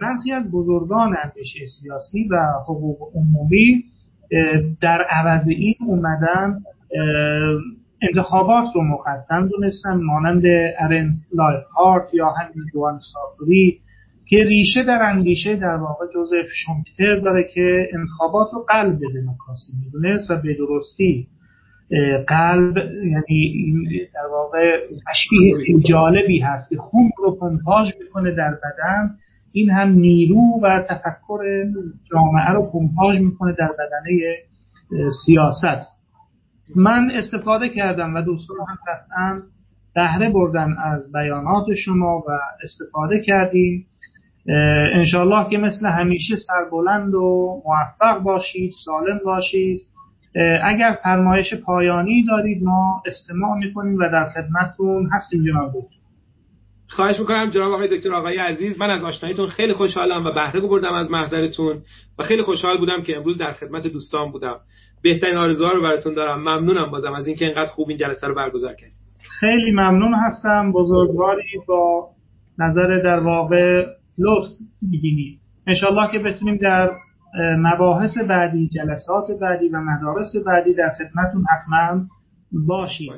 برخی از بزرگان اندیشه سیاسی و حقوق عمومی در عوض این اومدن انتخابات رو مقدم دونستن مانند آرنت لایپهارت یا همین جووانی سارتوری که ریشه در اندیشه در واقع جوزف شومپتر داره که انتخابات رو قلب دموکراسی می‌دونست و به درستی قلب یعنی در واقع تشبیه جالبی هست که خون رو پمپاژ می‌کنه در بدن این هم نیرو و تفکر جامعه رو پمپاژ می‌کنه در بدنه سیاست. من استفاده کردم و دوستان هم قطعا بهره بردن از بیانات شما و استفاده کردیم. انشالله که مثل همیشه سربلند و موفق باشید سالم باشید. اگر فرمایش پایانی دارید ما استماع می‌کنیم و در خدمتتون هستیم جناب دکتر. خواهش می‌کنم جناب آقای دکتر آقای عزیز من از آشناییتون خیلی خوشحالم و بهره بردم از محضرتون و خیلی خوشحال بودم که امروز در خدمت دوستان بودم. بهترین آرزوها رو براتون دارم. ممنونم بازم از اینکه اینقدر خوب این جلسه رو برگزار کردید. خیلی ممنون هستم. بزرگواری با نظر در واقع لطف می‌بینید انشالله که بتونیم در مباحث بعدی جلسات بعدی و مدارس بعدی در خدمتون حتما باشیم.